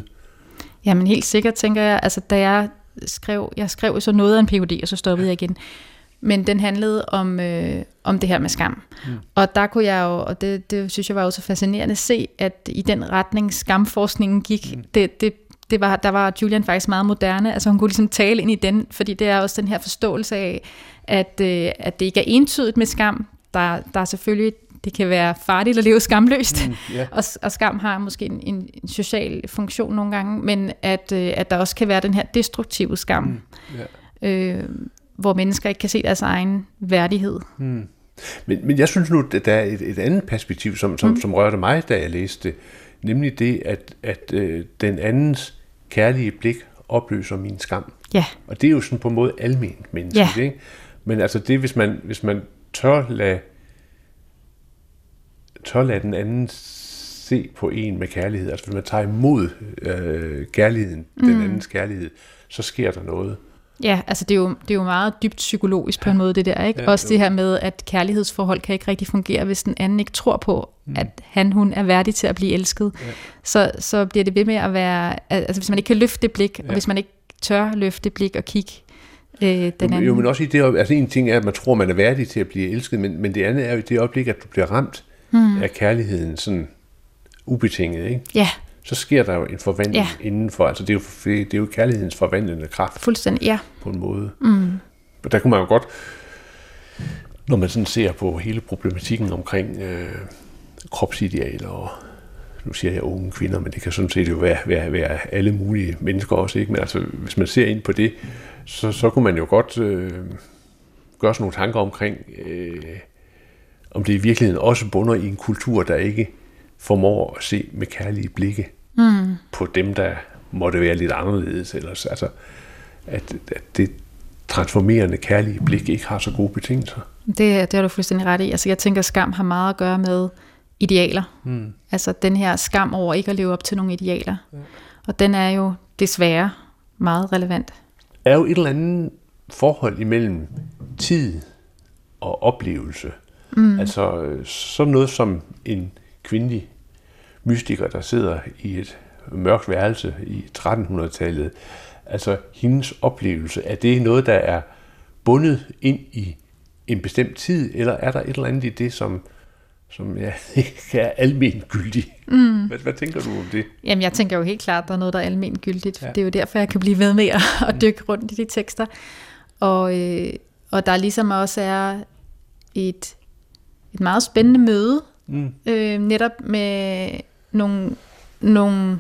Jamen helt sikkert, tænker jeg. Altså, da jeg skrev, jeg skrev så noget af en PhD, og så stoppede jeg igen. Men den handlede om, øh, om det her med skam. Mm. Og der kunne jeg jo, og det, det synes jeg var jo så fascinerende se, at i den retning skamforskningen gik, mm. det, det, det var, der var Julian faktisk meget moderne. Altså hun kunne ligesom tale ind i den, fordi det er også den her forståelse af, at, øh, at det ikke er entydigt med skam. Der, der er selvfølgelig det kan være farligt at leve skamløst, mm, yeah. og, og skam har måske en, en, en social funktion nogle gange, men at, øh, at der også kan være den her destruktive skam, mm, yeah. øh, hvor mennesker ikke kan se deres egen værdighed. Mm. Men, men jeg synes nu, at der er et, et andet perspektiv, som, som, mm. som rørte mig, da jeg læste det, nemlig det, at, at øh, den andens kærlige blik opløser min skam. Ja. Og det er jo sådan på en måde almindeligt menneskeligt. Ja. Ikke? Men altså det, hvis man, hvis man tør lade tør lade den anden se på en med kærlighed. Altså hvis man tager imod øh, kærligheden, mm. den andens kærlighed, så sker der noget. Ja, altså det er, jo, det er jo meget dybt psykologisk på en måde, det der, ikke? Ja, Også det her med, at kærlighedsforhold kan ikke rigtig fungere, hvis den anden ikke tror på, mm. at han, hun er værdig til at blive elsket. Ja. Så, så bliver det ved med at være, altså hvis man ikke kan løfte det blik, ja. og hvis man ikke tør løfte det blik og kigge øh, den anden. Jo, men også i det, altså en ting er, at man tror, man er værdig til at blive elsket, men, men det andet er jo det øjeblik, at du bliver ramt mm. er kærligheden sådan ubetinget, ikke? Ja. Så sker der jo en forvandling ja. indenfor. Altså det er, jo, det er jo kærlighedens forvandlende kraft. Fuldstændig, ja. På en måde. Mm. Der kunne man jo godt, når man sådan ser på hele problematikken omkring øh, kropsidealer og nu siger jeg unge kvinder, men det kan sådan set jo være, være, være alle mulige mennesker også, ikke? Men altså, hvis man ser ind på det, så, så kunne man jo godt øh, gøre sådan nogle tanker omkring, øh, om det i virkeligheden også bunder i en kultur, der ikke formår at se med kærlige blikke mm. på dem, der måtte være lidt anderledes. Eller, altså, at, at det transformerende kærlige blik ikke har så gode betingelser. Det, det har du fuldstændig ret i. Altså, jeg tænker, at skam har meget at gøre med idealer. Mm. Altså den her skam over ikke at leve op til nogle idealer. Ja. Og den er jo desværre meget relevant. Er jo et eller andet forhold imellem tid og oplevelse, Mm. Altså sådan noget som en kvindelig mystiker, der sidder i et mørkt værelse i 1300-tallet. Altså hendes oplevelse, er det noget, der er bundet ind i en bestemt tid, eller er der et eller andet i det, som, som ja, ikke er almen gyldig? Mm. Hvad, hvad tænker du om det? Jamen, jeg tænker jo helt klart, at der er noget, der er almen gyldigt. Ja. Det er jo derfor, jeg kan blive ved med at, at dykke rundt i de tekster. Og, øh, og der ligesom også er et, et meget spændende møde, mm. øh, netop med nogle, nogle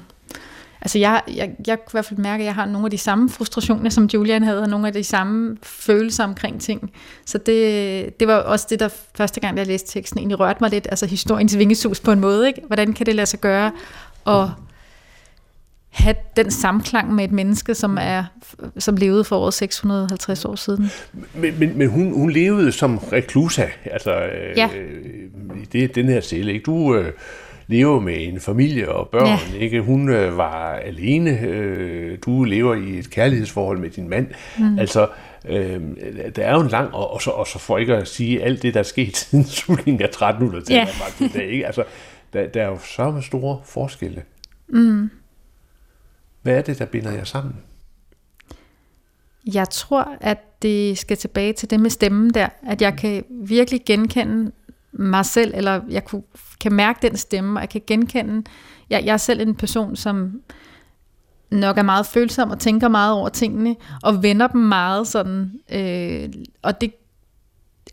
Altså jeg, jeg, jeg kunne i hvert fald mærke, at jeg har nogle af de samme frustrationer, som Julian havde, og nogle af de samme følelser omkring ting. Så det, det var også det, der første gang, jeg læste teksten, egentlig rørte mig lidt. Altså historiens vingesus på en måde. Ikke? Hvordan kan det lade sig gøre? Og have den samklang med et menneske, som er som levede for over 650 år siden. Men, men, men hun, hun levede som reklusa, altså ja. øh, i det, den her celle. Ikke? Du øh, lever med en familie og børn, ja. ikke? Hun øh, var alene. Øh, du lever i et kærlighedsforhold med din mand. Mm. Altså, øh, der er jo en lang, og, og, så, og så for ikke at sige alt det, der er sket siden slutningen af 1300-tallet, ja. ikke? Altså, der, der er jo så store forskelle. Mm. Hvad er det, der binder jer sammen? Jeg tror, at det skal tilbage til det med stemmen der, at jeg kan virkelig genkende mig selv, eller jeg kunne, kan mærke den stemme, og jeg kan genkende, jeg, jeg er selv en person, som nok er meget følsom og tænker meget over tingene, og vender dem meget sådan, øh, og det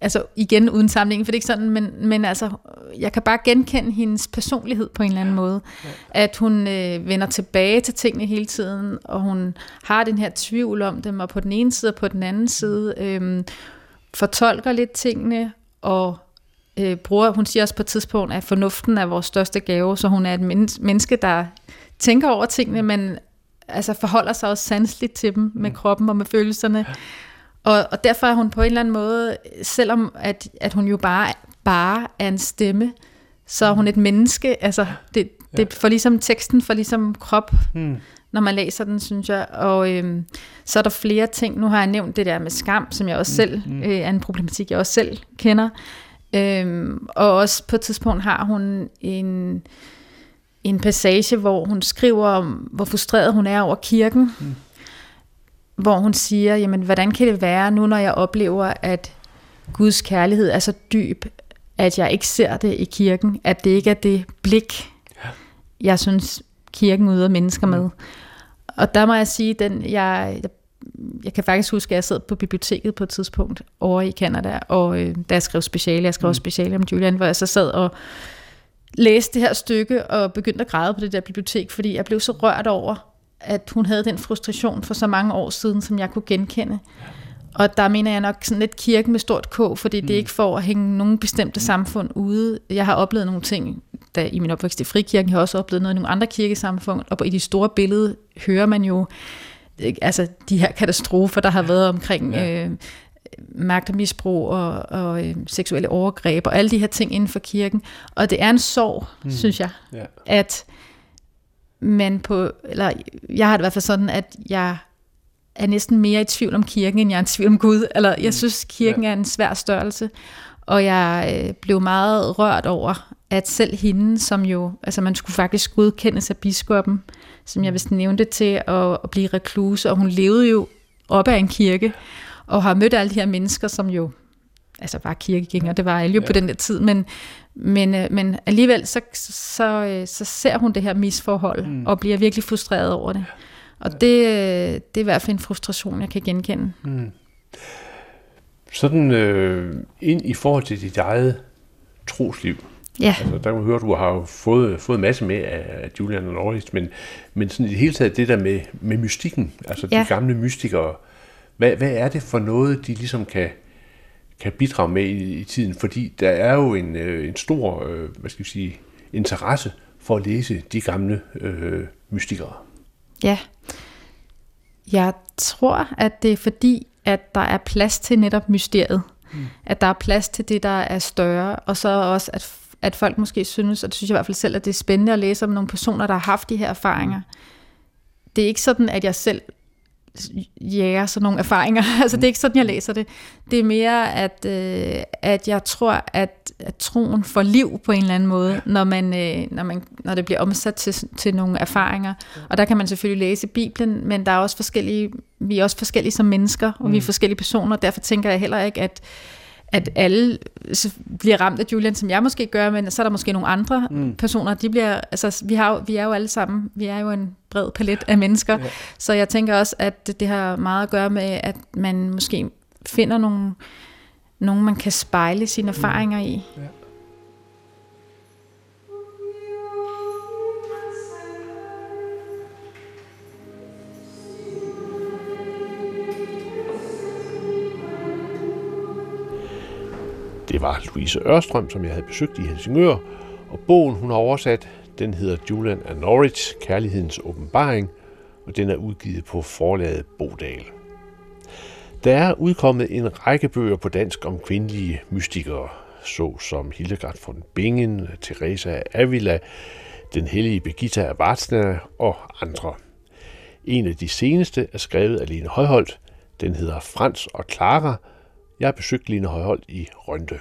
altså igen uden sammenligning, for det er ikke sådan, men, men altså, jeg kan bare genkende hendes personlighed på en eller anden måde. Ja. At hun øh, vender tilbage til tingene hele tiden, og hun har den her tvivl om dem, og på den ene side og på den anden side øh, fortolker lidt tingene, og øh, bruger, hun siger også på et tidspunkt, at fornuften er vores største gave, så hun er et menneske, der tænker over tingene, men altså forholder sig også sandsligt til dem med mm. kroppen og med følelserne. Og, og derfor er hun på en eller anden måde, selvom at, at hun jo bare, bare er en stemme, så er hun et menneske. Altså, det, det får ligesom teksten for ligesom krop, hmm. når man læser den, synes jeg. Og øhm, så er der flere ting. Nu har jeg nævnt det der med skam, som jeg også selv, hmm. øh, er en problematik, jeg også selv kender. Øhm, og også på et tidspunkt har hun en, en passage, hvor hun skriver om, hvor frustreret hun er over kirken. Hmm hvor hun siger, jamen hvordan kan det være nu, når jeg oplever, at Guds kærlighed er så dyb, at jeg ikke ser det i kirken, at det ikke er det blik, jeg synes, kirken ud af mennesker med. Mm. Og der må jeg sige, den, jeg, jeg, jeg kan faktisk huske, at jeg sad på biblioteket på et tidspunkt over i Canada, og øh, da jeg skrev speciale, jeg skrev mm. speciale om Julian, hvor jeg så sad og læste det her stykke og begyndte at græde på det der bibliotek, fordi jeg blev så rørt over, at hun havde den frustration for så mange år siden, som jeg kunne genkende. Og der mener jeg nok sådan lidt kirken med stort K, fordi mm. det er ikke for at hænge nogen bestemte mm. samfund ude. Jeg har oplevet nogle ting, da i min opvækst i frikirken, jeg har også oplevet noget i nogle andre kirkesamfund, og i de store billede hører man jo altså de her katastrofer, der har været omkring ja. øh, magt og misbrug og, og øh, seksuelle overgreb og alle de her ting inden for kirken. Og det er en sorg, mm. synes jeg, ja. at men på, eller jeg har det i hvert fald sådan, at jeg er næsten mere i tvivl om kirken, end jeg er i tvivl om Gud. Eller jeg mm. synes, kirken ja. er en svær størrelse. Og jeg øh, blev meget rørt over, at selv hende, som jo, altså man skulle faktisk godkendes af biskoppen, som jeg vist nævnte til at, at blive rekluse, og hun levede jo op af en kirke, og har mødt alle de her mennesker, som jo altså var kirkegænger, det var alle jo ja. på den der tid, men, men, øh, men alligevel så, så, øh, så ser hun det her misforhold, mm. og bliver virkelig frustreret over det. Og det, øh, det er i hvert fald en frustration, jeg kan genkende. Mm. Sådan øh, ind i forhold til dit eget trosliv. Ja. Altså, der kan man høre, at du har fået, fået en masse med af Julian og Norris, men, men sådan i det hele taget det der med, med mystikken, altså ja. de gamle mystikere, hvad, hvad er det for noget, de ligesom kan, kan bidrage med i, i tiden, fordi der er jo en, øh, en stor øh, hvad skal vi sige, interesse for at læse de gamle øh, mystikere. Ja, jeg tror, at det er fordi, at der er plads til netop mysteriet. Mm. At der er plads til det, der er større, og så også, at, at folk måske synes, og det synes jeg i hvert fald selv, at det er spændende at læse om nogle personer, der har haft de her erfaringer. Det er ikke sådan, at jeg selv jæger sådan nogle erfaringer. altså det er ikke sådan, jeg læser det. Det er mere, at, øh, at jeg tror, at, at troen får liv på en eller anden måde, når, man, øh, når, man, når det bliver omsat til, til nogle erfaringer. Og der kan man selvfølgelig læse Bibelen, men der er også forskellige, vi er også forskellige som mennesker, og mm. vi er mm. forskellige personer, derfor tænker jeg heller ikke, at at alle bliver ramt af Julian, som jeg måske gør, men så er der måske nogle andre mm. personer, de bliver, altså vi, har, vi er jo alle sammen, vi er jo en bred palet af mennesker, ja. så jeg tænker også, at det har meget at gøre med, at man måske finder nogle, nogen, man kan spejle sine mm. erfaringer i. Ja. Det var Louise Ørstrøm, som jeg havde besøgt i Helsingør, og bogen, hun har oversat, den hedder Julian and Norwich, Kærlighedens åbenbaring, og den er udgivet på forlaget Bodal. Der er udkommet en række bøger på dansk om kvindelige mystikere, så som Hildegard von Bingen, Teresa af Avila, den hellige Birgitta af Vartsna og andre. En af de seneste er skrevet af Lene Højholdt. Den hedder Frans og Clara. Jeg har besøgt Line Højholdt i Rønde.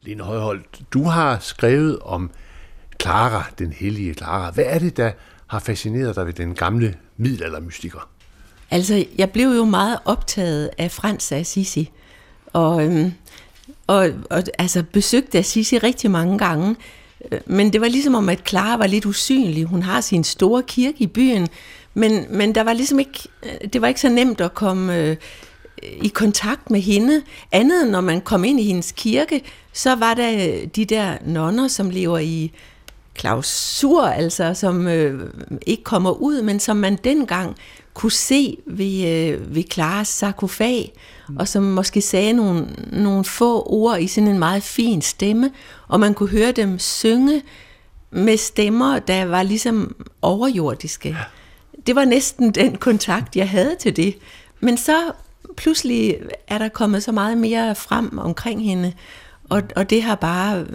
Line Højholdt, du har skrevet om Clara, den hellige Clara. Hvad er det, der har fascineret dig ved den gamle middelaldermystiker? Altså, jeg blev jo meget optaget af Frans af Assisi, og, øhm, og, og altså, besøgte Assisi rigtig mange gange. Øh, men det var ligesom om, at Clara var lidt usynlig. Hun har sin store kirke i byen, men, men der var ligesom ikke, det var ikke så nemt at komme øh, i kontakt med hende. Andet når man kom ind i hendes kirke, så var der de der nonner, som lever i klausur, altså som øh, ikke kommer ud, men som man dengang kunne se ved, øh, ved Klares sarkofag, mm. og som måske sagde nogle, nogle få ord i sådan en meget fin stemme, og man kunne høre dem synge med stemmer, der var ligesom overjordiske. Ja. Det var næsten den kontakt, jeg havde til det. Men så pludselig er der kommet så meget mere frem omkring hende, og, og det har bare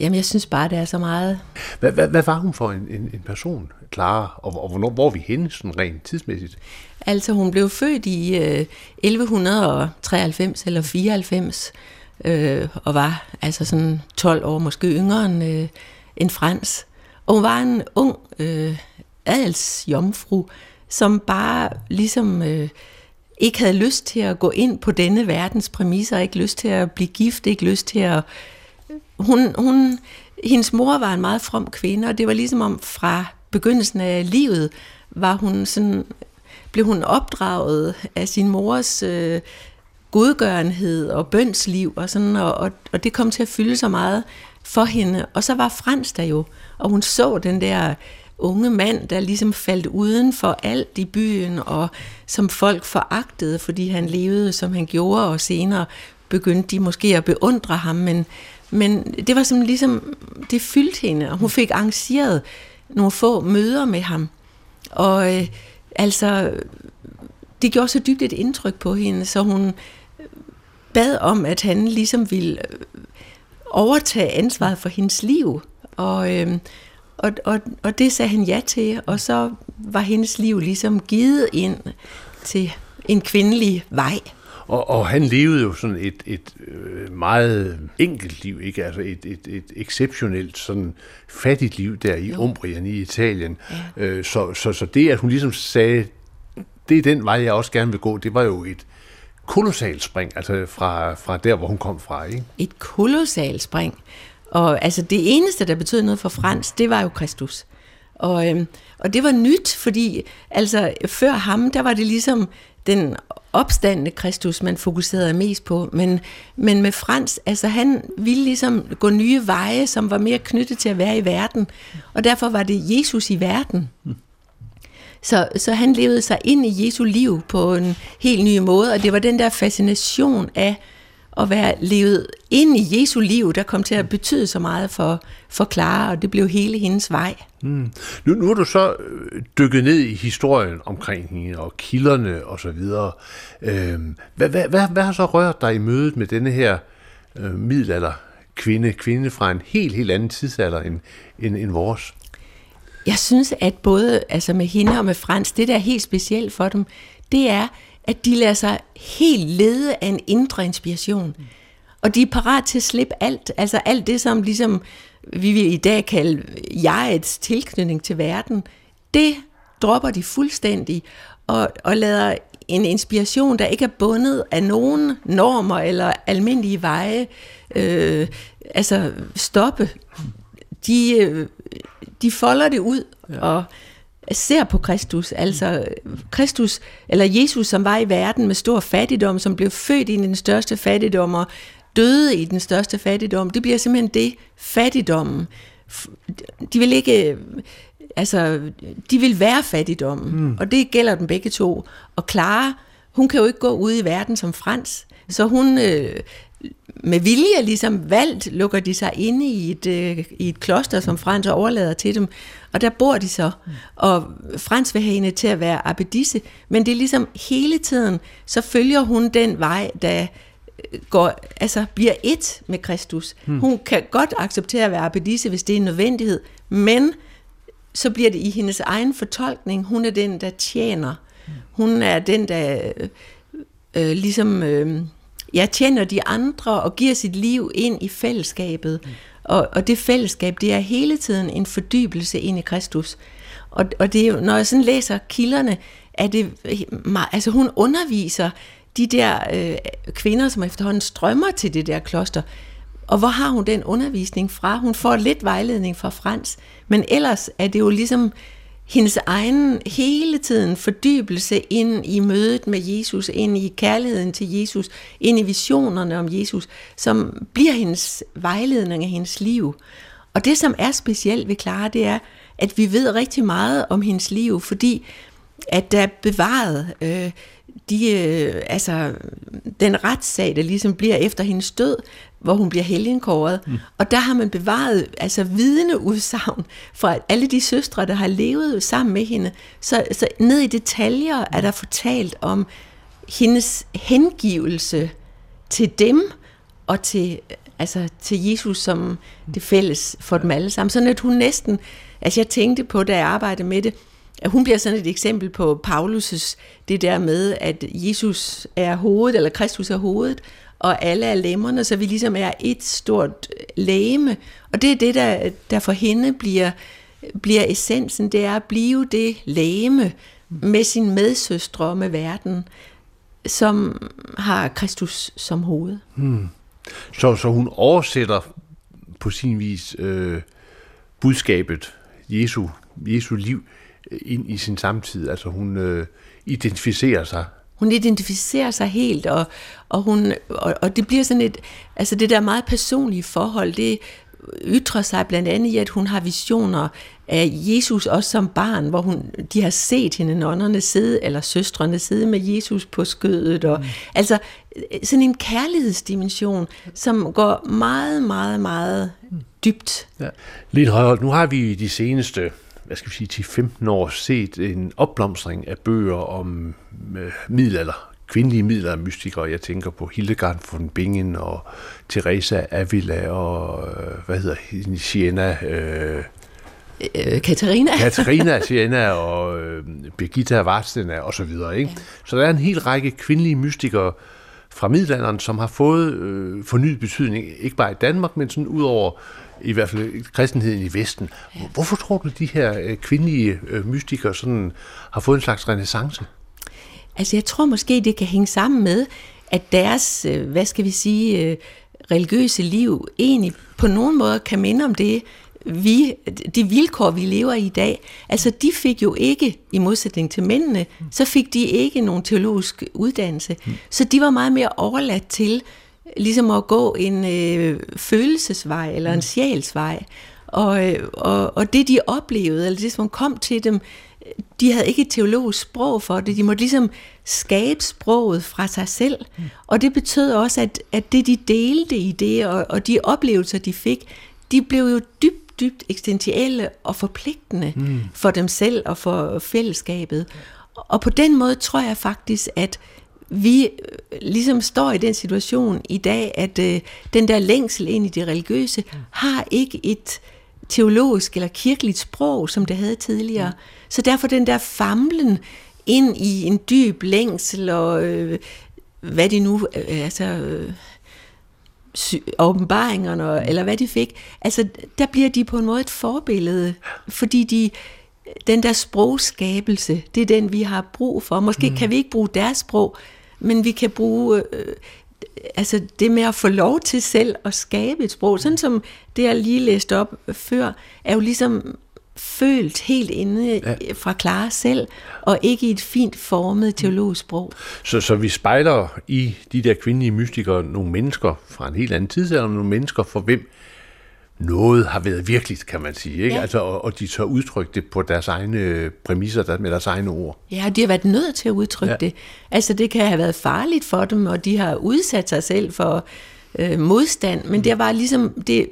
Jamen, jeg synes bare, det er så meget. Hvad, hvad, hvad var hun for en, en, en person, Clara, og, og hvornår, hvor er vi henne sådan rent tidsmæssigt? Altså, hun blev født i øh, 1193 eller 94, øh, og var altså sådan 12 år, måske yngre end, øh, end Frans. Og hun var en ung øh, adelsjomfru, som bare ligesom... Øh, ikke havde lyst til at gå ind på denne verdens præmisser, ikke lyst til at blive gift, ikke lyst til at hun, hun, hendes mor var en meget from kvinde, og det var ligesom om fra begyndelsen af livet, var hun sådan, blev hun opdraget af sin mors øh, godgørenhed og bønsliv, og, sådan, og, og, og det kom til at fylde så meget for hende. Og så var Frans der jo, og hun så den der unge mand, der ligesom faldt uden for alt i byen, og som folk foragtede, fordi han levede, som han gjorde, og senere begyndte de måske at beundre ham, men, men det var som ligesom, det fyldte hende, og hun fik arrangeret nogle få møder med ham. Og øh, altså, det gjorde så dybt et indtryk på hende, så hun bad om, at han ligesom ville øh, overtage ansvaret for hendes liv. Og, øh, og, og, og det sagde han ja til, og så var hendes liv ligesom givet ind til en kvindelig vej. Og, og han levede jo sådan et, et øh, meget enkelt liv, ikke? Altså et, et, et exceptionelt sådan fattigt liv der i jo. Umbrien i Italien. Ja. Øh, så, så, så det, at hun ligesom sagde, det er den vej, jeg også gerne vil gå, det var jo et kolossalt spring, altså fra, fra der, hvor hun kom fra, ikke? Et kolossalt spring. Og altså det eneste, der betød noget for Frans, det var jo Kristus. Og, øhm, og det var nyt, fordi altså før ham, der var det ligesom den opstandende Kristus, man fokuserede mest på. Men, men med Frans, altså han ville ligesom gå nye veje, som var mere knyttet til at være i verden. Og derfor var det Jesus i verden. Så, så han levede sig ind i Jesu liv på en helt ny måde, og det var den der fascination af at være levet ind i Jesu liv, der kom til at betyde så meget for, for Clara, og det blev hele hendes vej. Mm. Nu, nu er du så øh, dykket ned i historien omkring hende, og kilderne og så videre. Øhm, hvad, hvad, hvad, hvad har så rørt dig i mødet med denne her øh, middelalder kvinde, kvinde fra en helt, helt anden tidsalder end, end, end vores? Jeg synes, at både altså med hende og med Frans, det der er helt specielt for dem, det er, at de lader sig helt lede af en indre inspiration. Og de er parat til at slippe alt, altså alt det, som ligesom vi vil i dag kalde jegets tilknytning til verden, det dropper de fuldstændig og, og lader en inspiration, der ikke er bundet af nogen normer eller almindelige veje, øh, altså stoppe. De, øh, de folder det ud ja. og ser på Kristus, altså Kristus, eller Jesus, som var i verden med stor fattigdom, som blev født i den største fattigdom og døde i den største fattigdom, det bliver simpelthen det, fattigdommen. De vil ikke, altså, de vil være fattigdommen, mm. og det gælder dem begge to. Og Clara, hun kan jo ikke gå ud i verden som Frans, så hun øh, med vilje ligesom valgt, lukker de sig inde i et, øh, i et kloster, som Frans overlader til dem, og der bor de så, og Frans vil have hende til at være abbedisse, men det er ligesom hele tiden, så følger hun den vej, der går, altså bliver et med Kristus. Hmm. Hun kan godt acceptere at være abbedisse, hvis det er en nødvendighed, men så bliver det i hendes egen fortolkning. Hun er den, der tjener. Hun er den, der øh, ligesom øh, ja, tjener de andre og giver sit liv ind i fællesskabet. Mm. Og, og det fællesskab, det er hele tiden en fordybelse ind i Kristus. Og, og det er jo, når jeg sådan læser kilderne, er det, altså hun underviser de der øh, kvinder, som efterhånden strømmer til det der kloster. Og hvor har hun den undervisning fra? Hun får lidt vejledning fra Frans, men ellers er det jo ligesom hendes egen hele tiden fordybelse ind i mødet med Jesus, ind i kærligheden til Jesus, ind i visionerne om Jesus, som bliver hendes vejledning af hendes liv. Og det, som er specielt ved Clara, det er, at vi ved rigtig meget om hendes liv, fordi at der er bevaret øh, de, øh, altså, den retssag, der ligesom bliver efter hendes død, hvor hun bliver helgenkåret. Mm. Og der har man bevaret altså vidneudsagn fra alle de søstre, der har levet sammen med hende. Så, så ned i detaljer er der fortalt om hendes hengivelse til dem og til, altså, til Jesus som det fælles for dem alle sammen. Sådan at hun næsten, altså jeg tænkte på, da jeg arbejdede med det, hun bliver sådan et eksempel på Paulus' det der med, at Jesus er hovedet, eller Kristus er hovedet, og alle er lemmerne, så vi ligesom er et stort øh, læme. Og det er det, der, der for hende bliver, bliver essensen, det er at blive det læme med sin medsøstre og med verden, som har Kristus som hoved. Hmm. Så, så hun oversætter på sin vis øh, budskabet, Jesu, Jesu liv, ind i sin samtid. Altså hun øh, identificerer sig hun identificerer sig helt, og, og, hun, og, og det bliver sådan et, altså det der meget personlige forhold, det ytrer sig blandt andet i, at hun har visioner af Jesus også som barn, hvor hun, de har set hende nonnerne sidde, eller søstrene sidde med Jesus på skødet, og mm. altså sådan en kærlighedsdimension, som går meget, meget, meget dybt. Ja. Lidt højere. Nu har vi de seneste hvad skal vi sige, 10-15 år set en opblomstring af bøger om øh, middelalder, kvindelige middelaldermystikere. Jeg tænker på Hildegard von Bingen og Teresa Avila og, øh, hvad hedder hende, Siena... Øh, øh, Katarina. Katarina Siena og øh, Birgitta Varstena og så videre. Ikke? Ja. Så der er en hel række kvindelige mystikere fra middelalderen, som har fået øh, fornyet betydning, ikke bare i Danmark, men sådan ud over i hvert fald kristenheden i Vesten. Ja. Hvorfor tror du, de her øh, kvindelige øh, mystikere sådan har fået en slags renaissance? Altså jeg tror måske, det kan hænge sammen med, at deres, øh, hvad skal vi sige, religiøse liv egentlig på nogen måde kan minde om det, vi, de vilkår, vi lever i i dag, altså de fik jo ikke, i modsætning til mændene, så fik de ikke nogen teologisk uddannelse. Mm. Så de var meget mere overladt til ligesom at gå en øh, følelsesvej eller en mm. sjælsvej. Og, øh, og, og det de oplevede, eller det som kom til dem, de havde ikke et teologisk sprog for det. De måtte ligesom skabe sproget fra sig selv. Mm. Og det betød også, at, at det de delte i det, og, og de oplevelser de fik, de blev jo dybt, dybt eksistentielle og forpligtende mm. for dem selv og for fællesskabet. Og på den måde tror jeg faktisk, at vi øh, ligesom står i den situation i dag, at øh, den der længsel ind i det religiøse har ikke et teologisk eller kirkeligt sprog, som det havde tidligere. Så derfor den der famlen ind i en dyb længsel og øh, hvad de nu, øh, altså øh, åbenbaringerne, eller hvad de fik, altså der bliver de på en måde et forbillede, fordi de, den der sprogskabelse, det er den, vi har brug for. Måske mm. kan vi ikke bruge deres sprog, men vi kan bruge øh, altså det med at få lov til selv at skabe et sprog, sådan som det, jeg lige læste op før, er jo ligesom følt helt inde ja. fra Clara selv, og ikke i et fint formet teologisk sprog. Så, så vi spejler i de der kvindelige mystikere nogle mennesker fra en helt anden tidsalder, nogle mennesker for hvem noget har været virkeligt, kan man sige. Ikke? Ja. Altså, og, og de tør udtrykke det på deres egne præmisser, der, med deres egne ord. Ja, de har været nødt til at udtrykke Ja. det. Altså, det kan have været farligt for dem, og de har udsat sig selv for øh, modstand, men det var ligesom, det,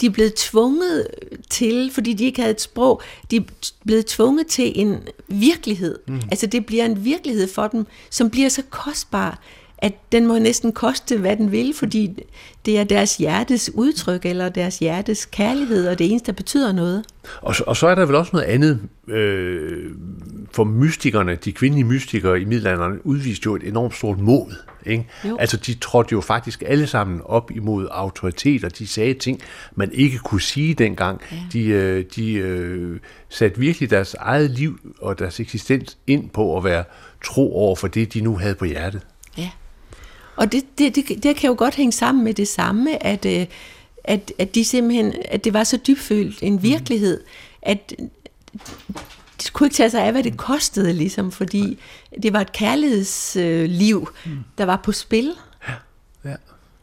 de er blevet tvunget til, fordi de ikke havde et sprog, de er blevet tvunget til en virkelighed. Mm. Altså, det bliver en virkelighed for dem, som bliver så kostbar, at den må næsten koste, hvad den vil, fordi det er deres hjertes udtryk, eller deres hjertes kærlighed, og det eneste, der betyder noget. Og, så- og så er der vel også noget andet. Øh, for mystikerne, de kvindelige mystikere i middelalderen, udviste jo et enormt stort mod. Ikke? Jo. Altså, de trådte jo faktisk alle sammen op imod autoriteter. De sagde ting, man ikke kunne sige dengang. Ja. De, øh, de øh, satte virkelig deres eget liv og deres eksistens ind på at være tro over for det, de nu havde på hjertet. Ja. Og det, det, det, det kan jo godt hænge sammen med det samme, at, øh, at, at de simpelthen, at det var så dybfølt en virkelighed, at de kunne ikke tage sig af, hvad det kostede, ligesom, fordi det var et kærlighedsliv, der var på spil. Ja.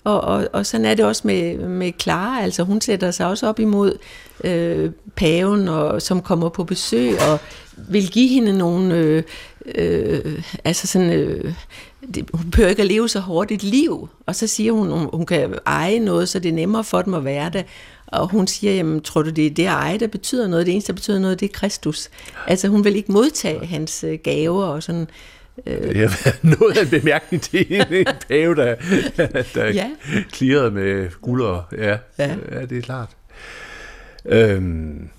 Og, og, og sådan er det også med, med Clara, altså hun sætter sig også op imod øh, paven, og, som kommer på besøg, og vil give hende nogle, øh, øh, altså sådan, øh, det, hun behøver ikke at leve så hårdt et liv, og så siger hun, hun, hun kan eje noget, så det er nemmere for dem at være det, og hun siger, jamen, tror du, det er det at eje, der betyder noget? Det eneste, der betyder noget, det er Kristus. Altså, hun vil ikke modtage hans øh, gaver og sådan. Det har været noget af en bemærkning til en, pave, der, der ja. Ja. klirrede med guld og... Ja, ja. Ja. ja det er klart. Øhm,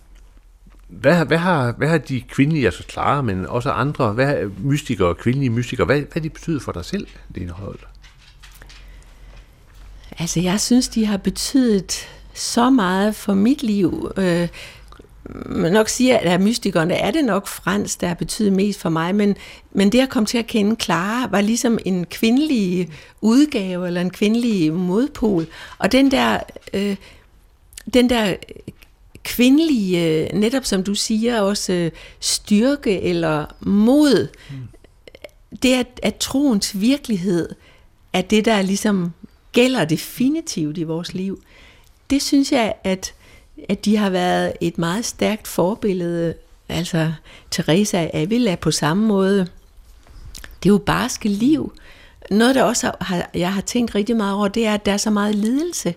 hvad, hvad, har, hvad har de kvindelige, altså Clara, men også andre, hvad har mystikere, kvindelige mystikere, hvad, hvad de betyder for dig selv, Lene indhold? Altså, jeg synes, de har betydet så meget for mit liv. Øh, man nok sige, at af mystikerne er det nok Frans, der har betydet mest for mig, men, men det at komme til at kende Clara var ligesom en kvindelig udgave, eller en kvindelig modpol. Og den der, øh, den der kvindelige, øh, netop som du siger, også øh, styrke eller mod, det er, at troens virkelighed er det, der ligesom gælder definitivt i vores liv. Det synes jeg, at, at de har været et meget stærkt forbillede. Altså, Teresa Avila på samme måde. Det er jo barske liv. Noget, der også har, jeg har tænkt rigtig meget over, det er, at der er så meget lidelse.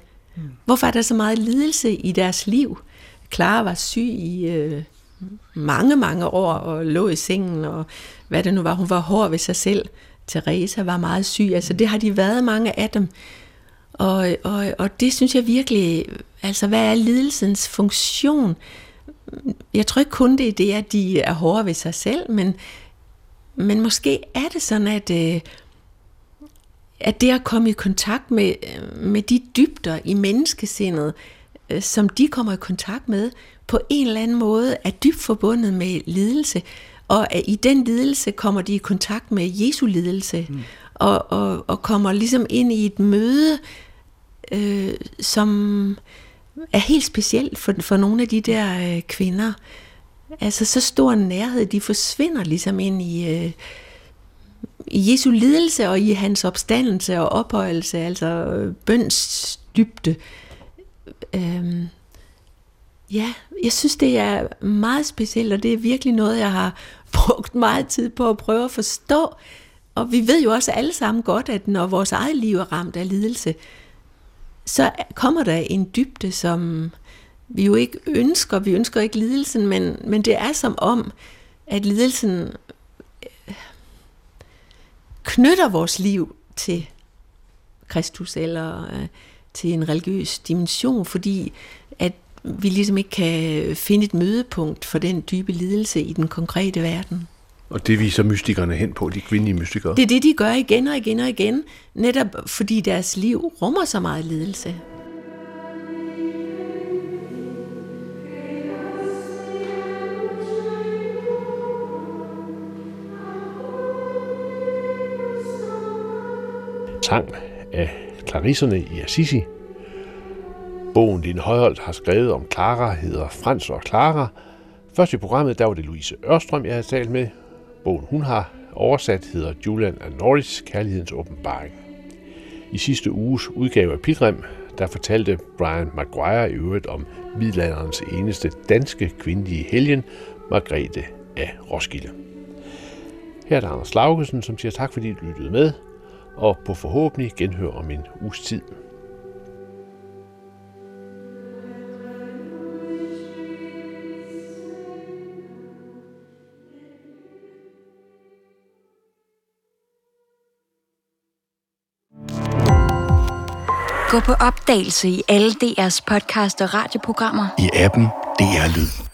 Hvorfor er der så meget lidelse i deres liv? Clara var syg i øh, mange, mange år og lå i sengen, og hvad det nu var, hun var hård ved sig selv. Teresa var meget syg, altså det har de været mange af dem. Og, og, og det synes jeg virkelig, altså hvad er lidelsens funktion? Jeg tror ikke kun det er det, at de er hårde ved sig selv, men, men måske er det sådan, at, øh, at det at komme i kontakt med, med de dybder i menneskesindet, øh, som de kommer i kontakt med, på en eller anden måde er dybt forbundet med lidelse. Og at i den lidelse kommer de i kontakt med Jesu lidelse, mm. og, og, og kommer ligesom ind i et møde, øh, som er helt specielt for, for nogle af de der øh, kvinder. Altså så stor en nærhed, de forsvinder ligesom ind i, øh, i Jesu lidelse og i hans opstandelse og ophøjelse, altså øh, bøns dybde. Øhm, ja, jeg synes, det er meget specielt, og det er virkelig noget, jeg har brugt meget tid på at prøve at forstå. Og vi ved jo også alle sammen godt, at når vores eget liv er ramt af lidelse, så kommer der en dybde, som vi jo ikke ønsker. Vi ønsker ikke lidelsen, men, men det er som om, at lidelsen øh, knytter vores liv til Kristus eller øh, til en religiøs dimension, fordi at vi ligesom ikke kan finde et mødepunkt for den dybe lidelse i den konkrete verden. Og det viser mystikerne hen på, de kvindelige mystikere. Det er det, de gør igen og igen og igen, netop fordi deres liv rummer så meget lidelse. sang af Clarisserne i Assisi. Bogen Din Højholdt har skrevet om Clara, hedder Frans og Clara. Først i programmet, der var det Louise Ørstrøm, jeg havde talt med. Bogen hun har oversat hedder Julian and Norris, Kærlighedens åbenbaring. I sidste uges udgave af Pilgrim, der fortalte Brian Maguire i øvrigt om middelalderens eneste danske kvindelige helgen, Margrethe af Roskilde. Her er der Anders Laugesen, som siger tak, fordi du lyttede med, og på forhåbentlig genhør om en uges tid. Gå på opdagelse i alle DR's podcast og radioprogrammer. I appen DR Lyd.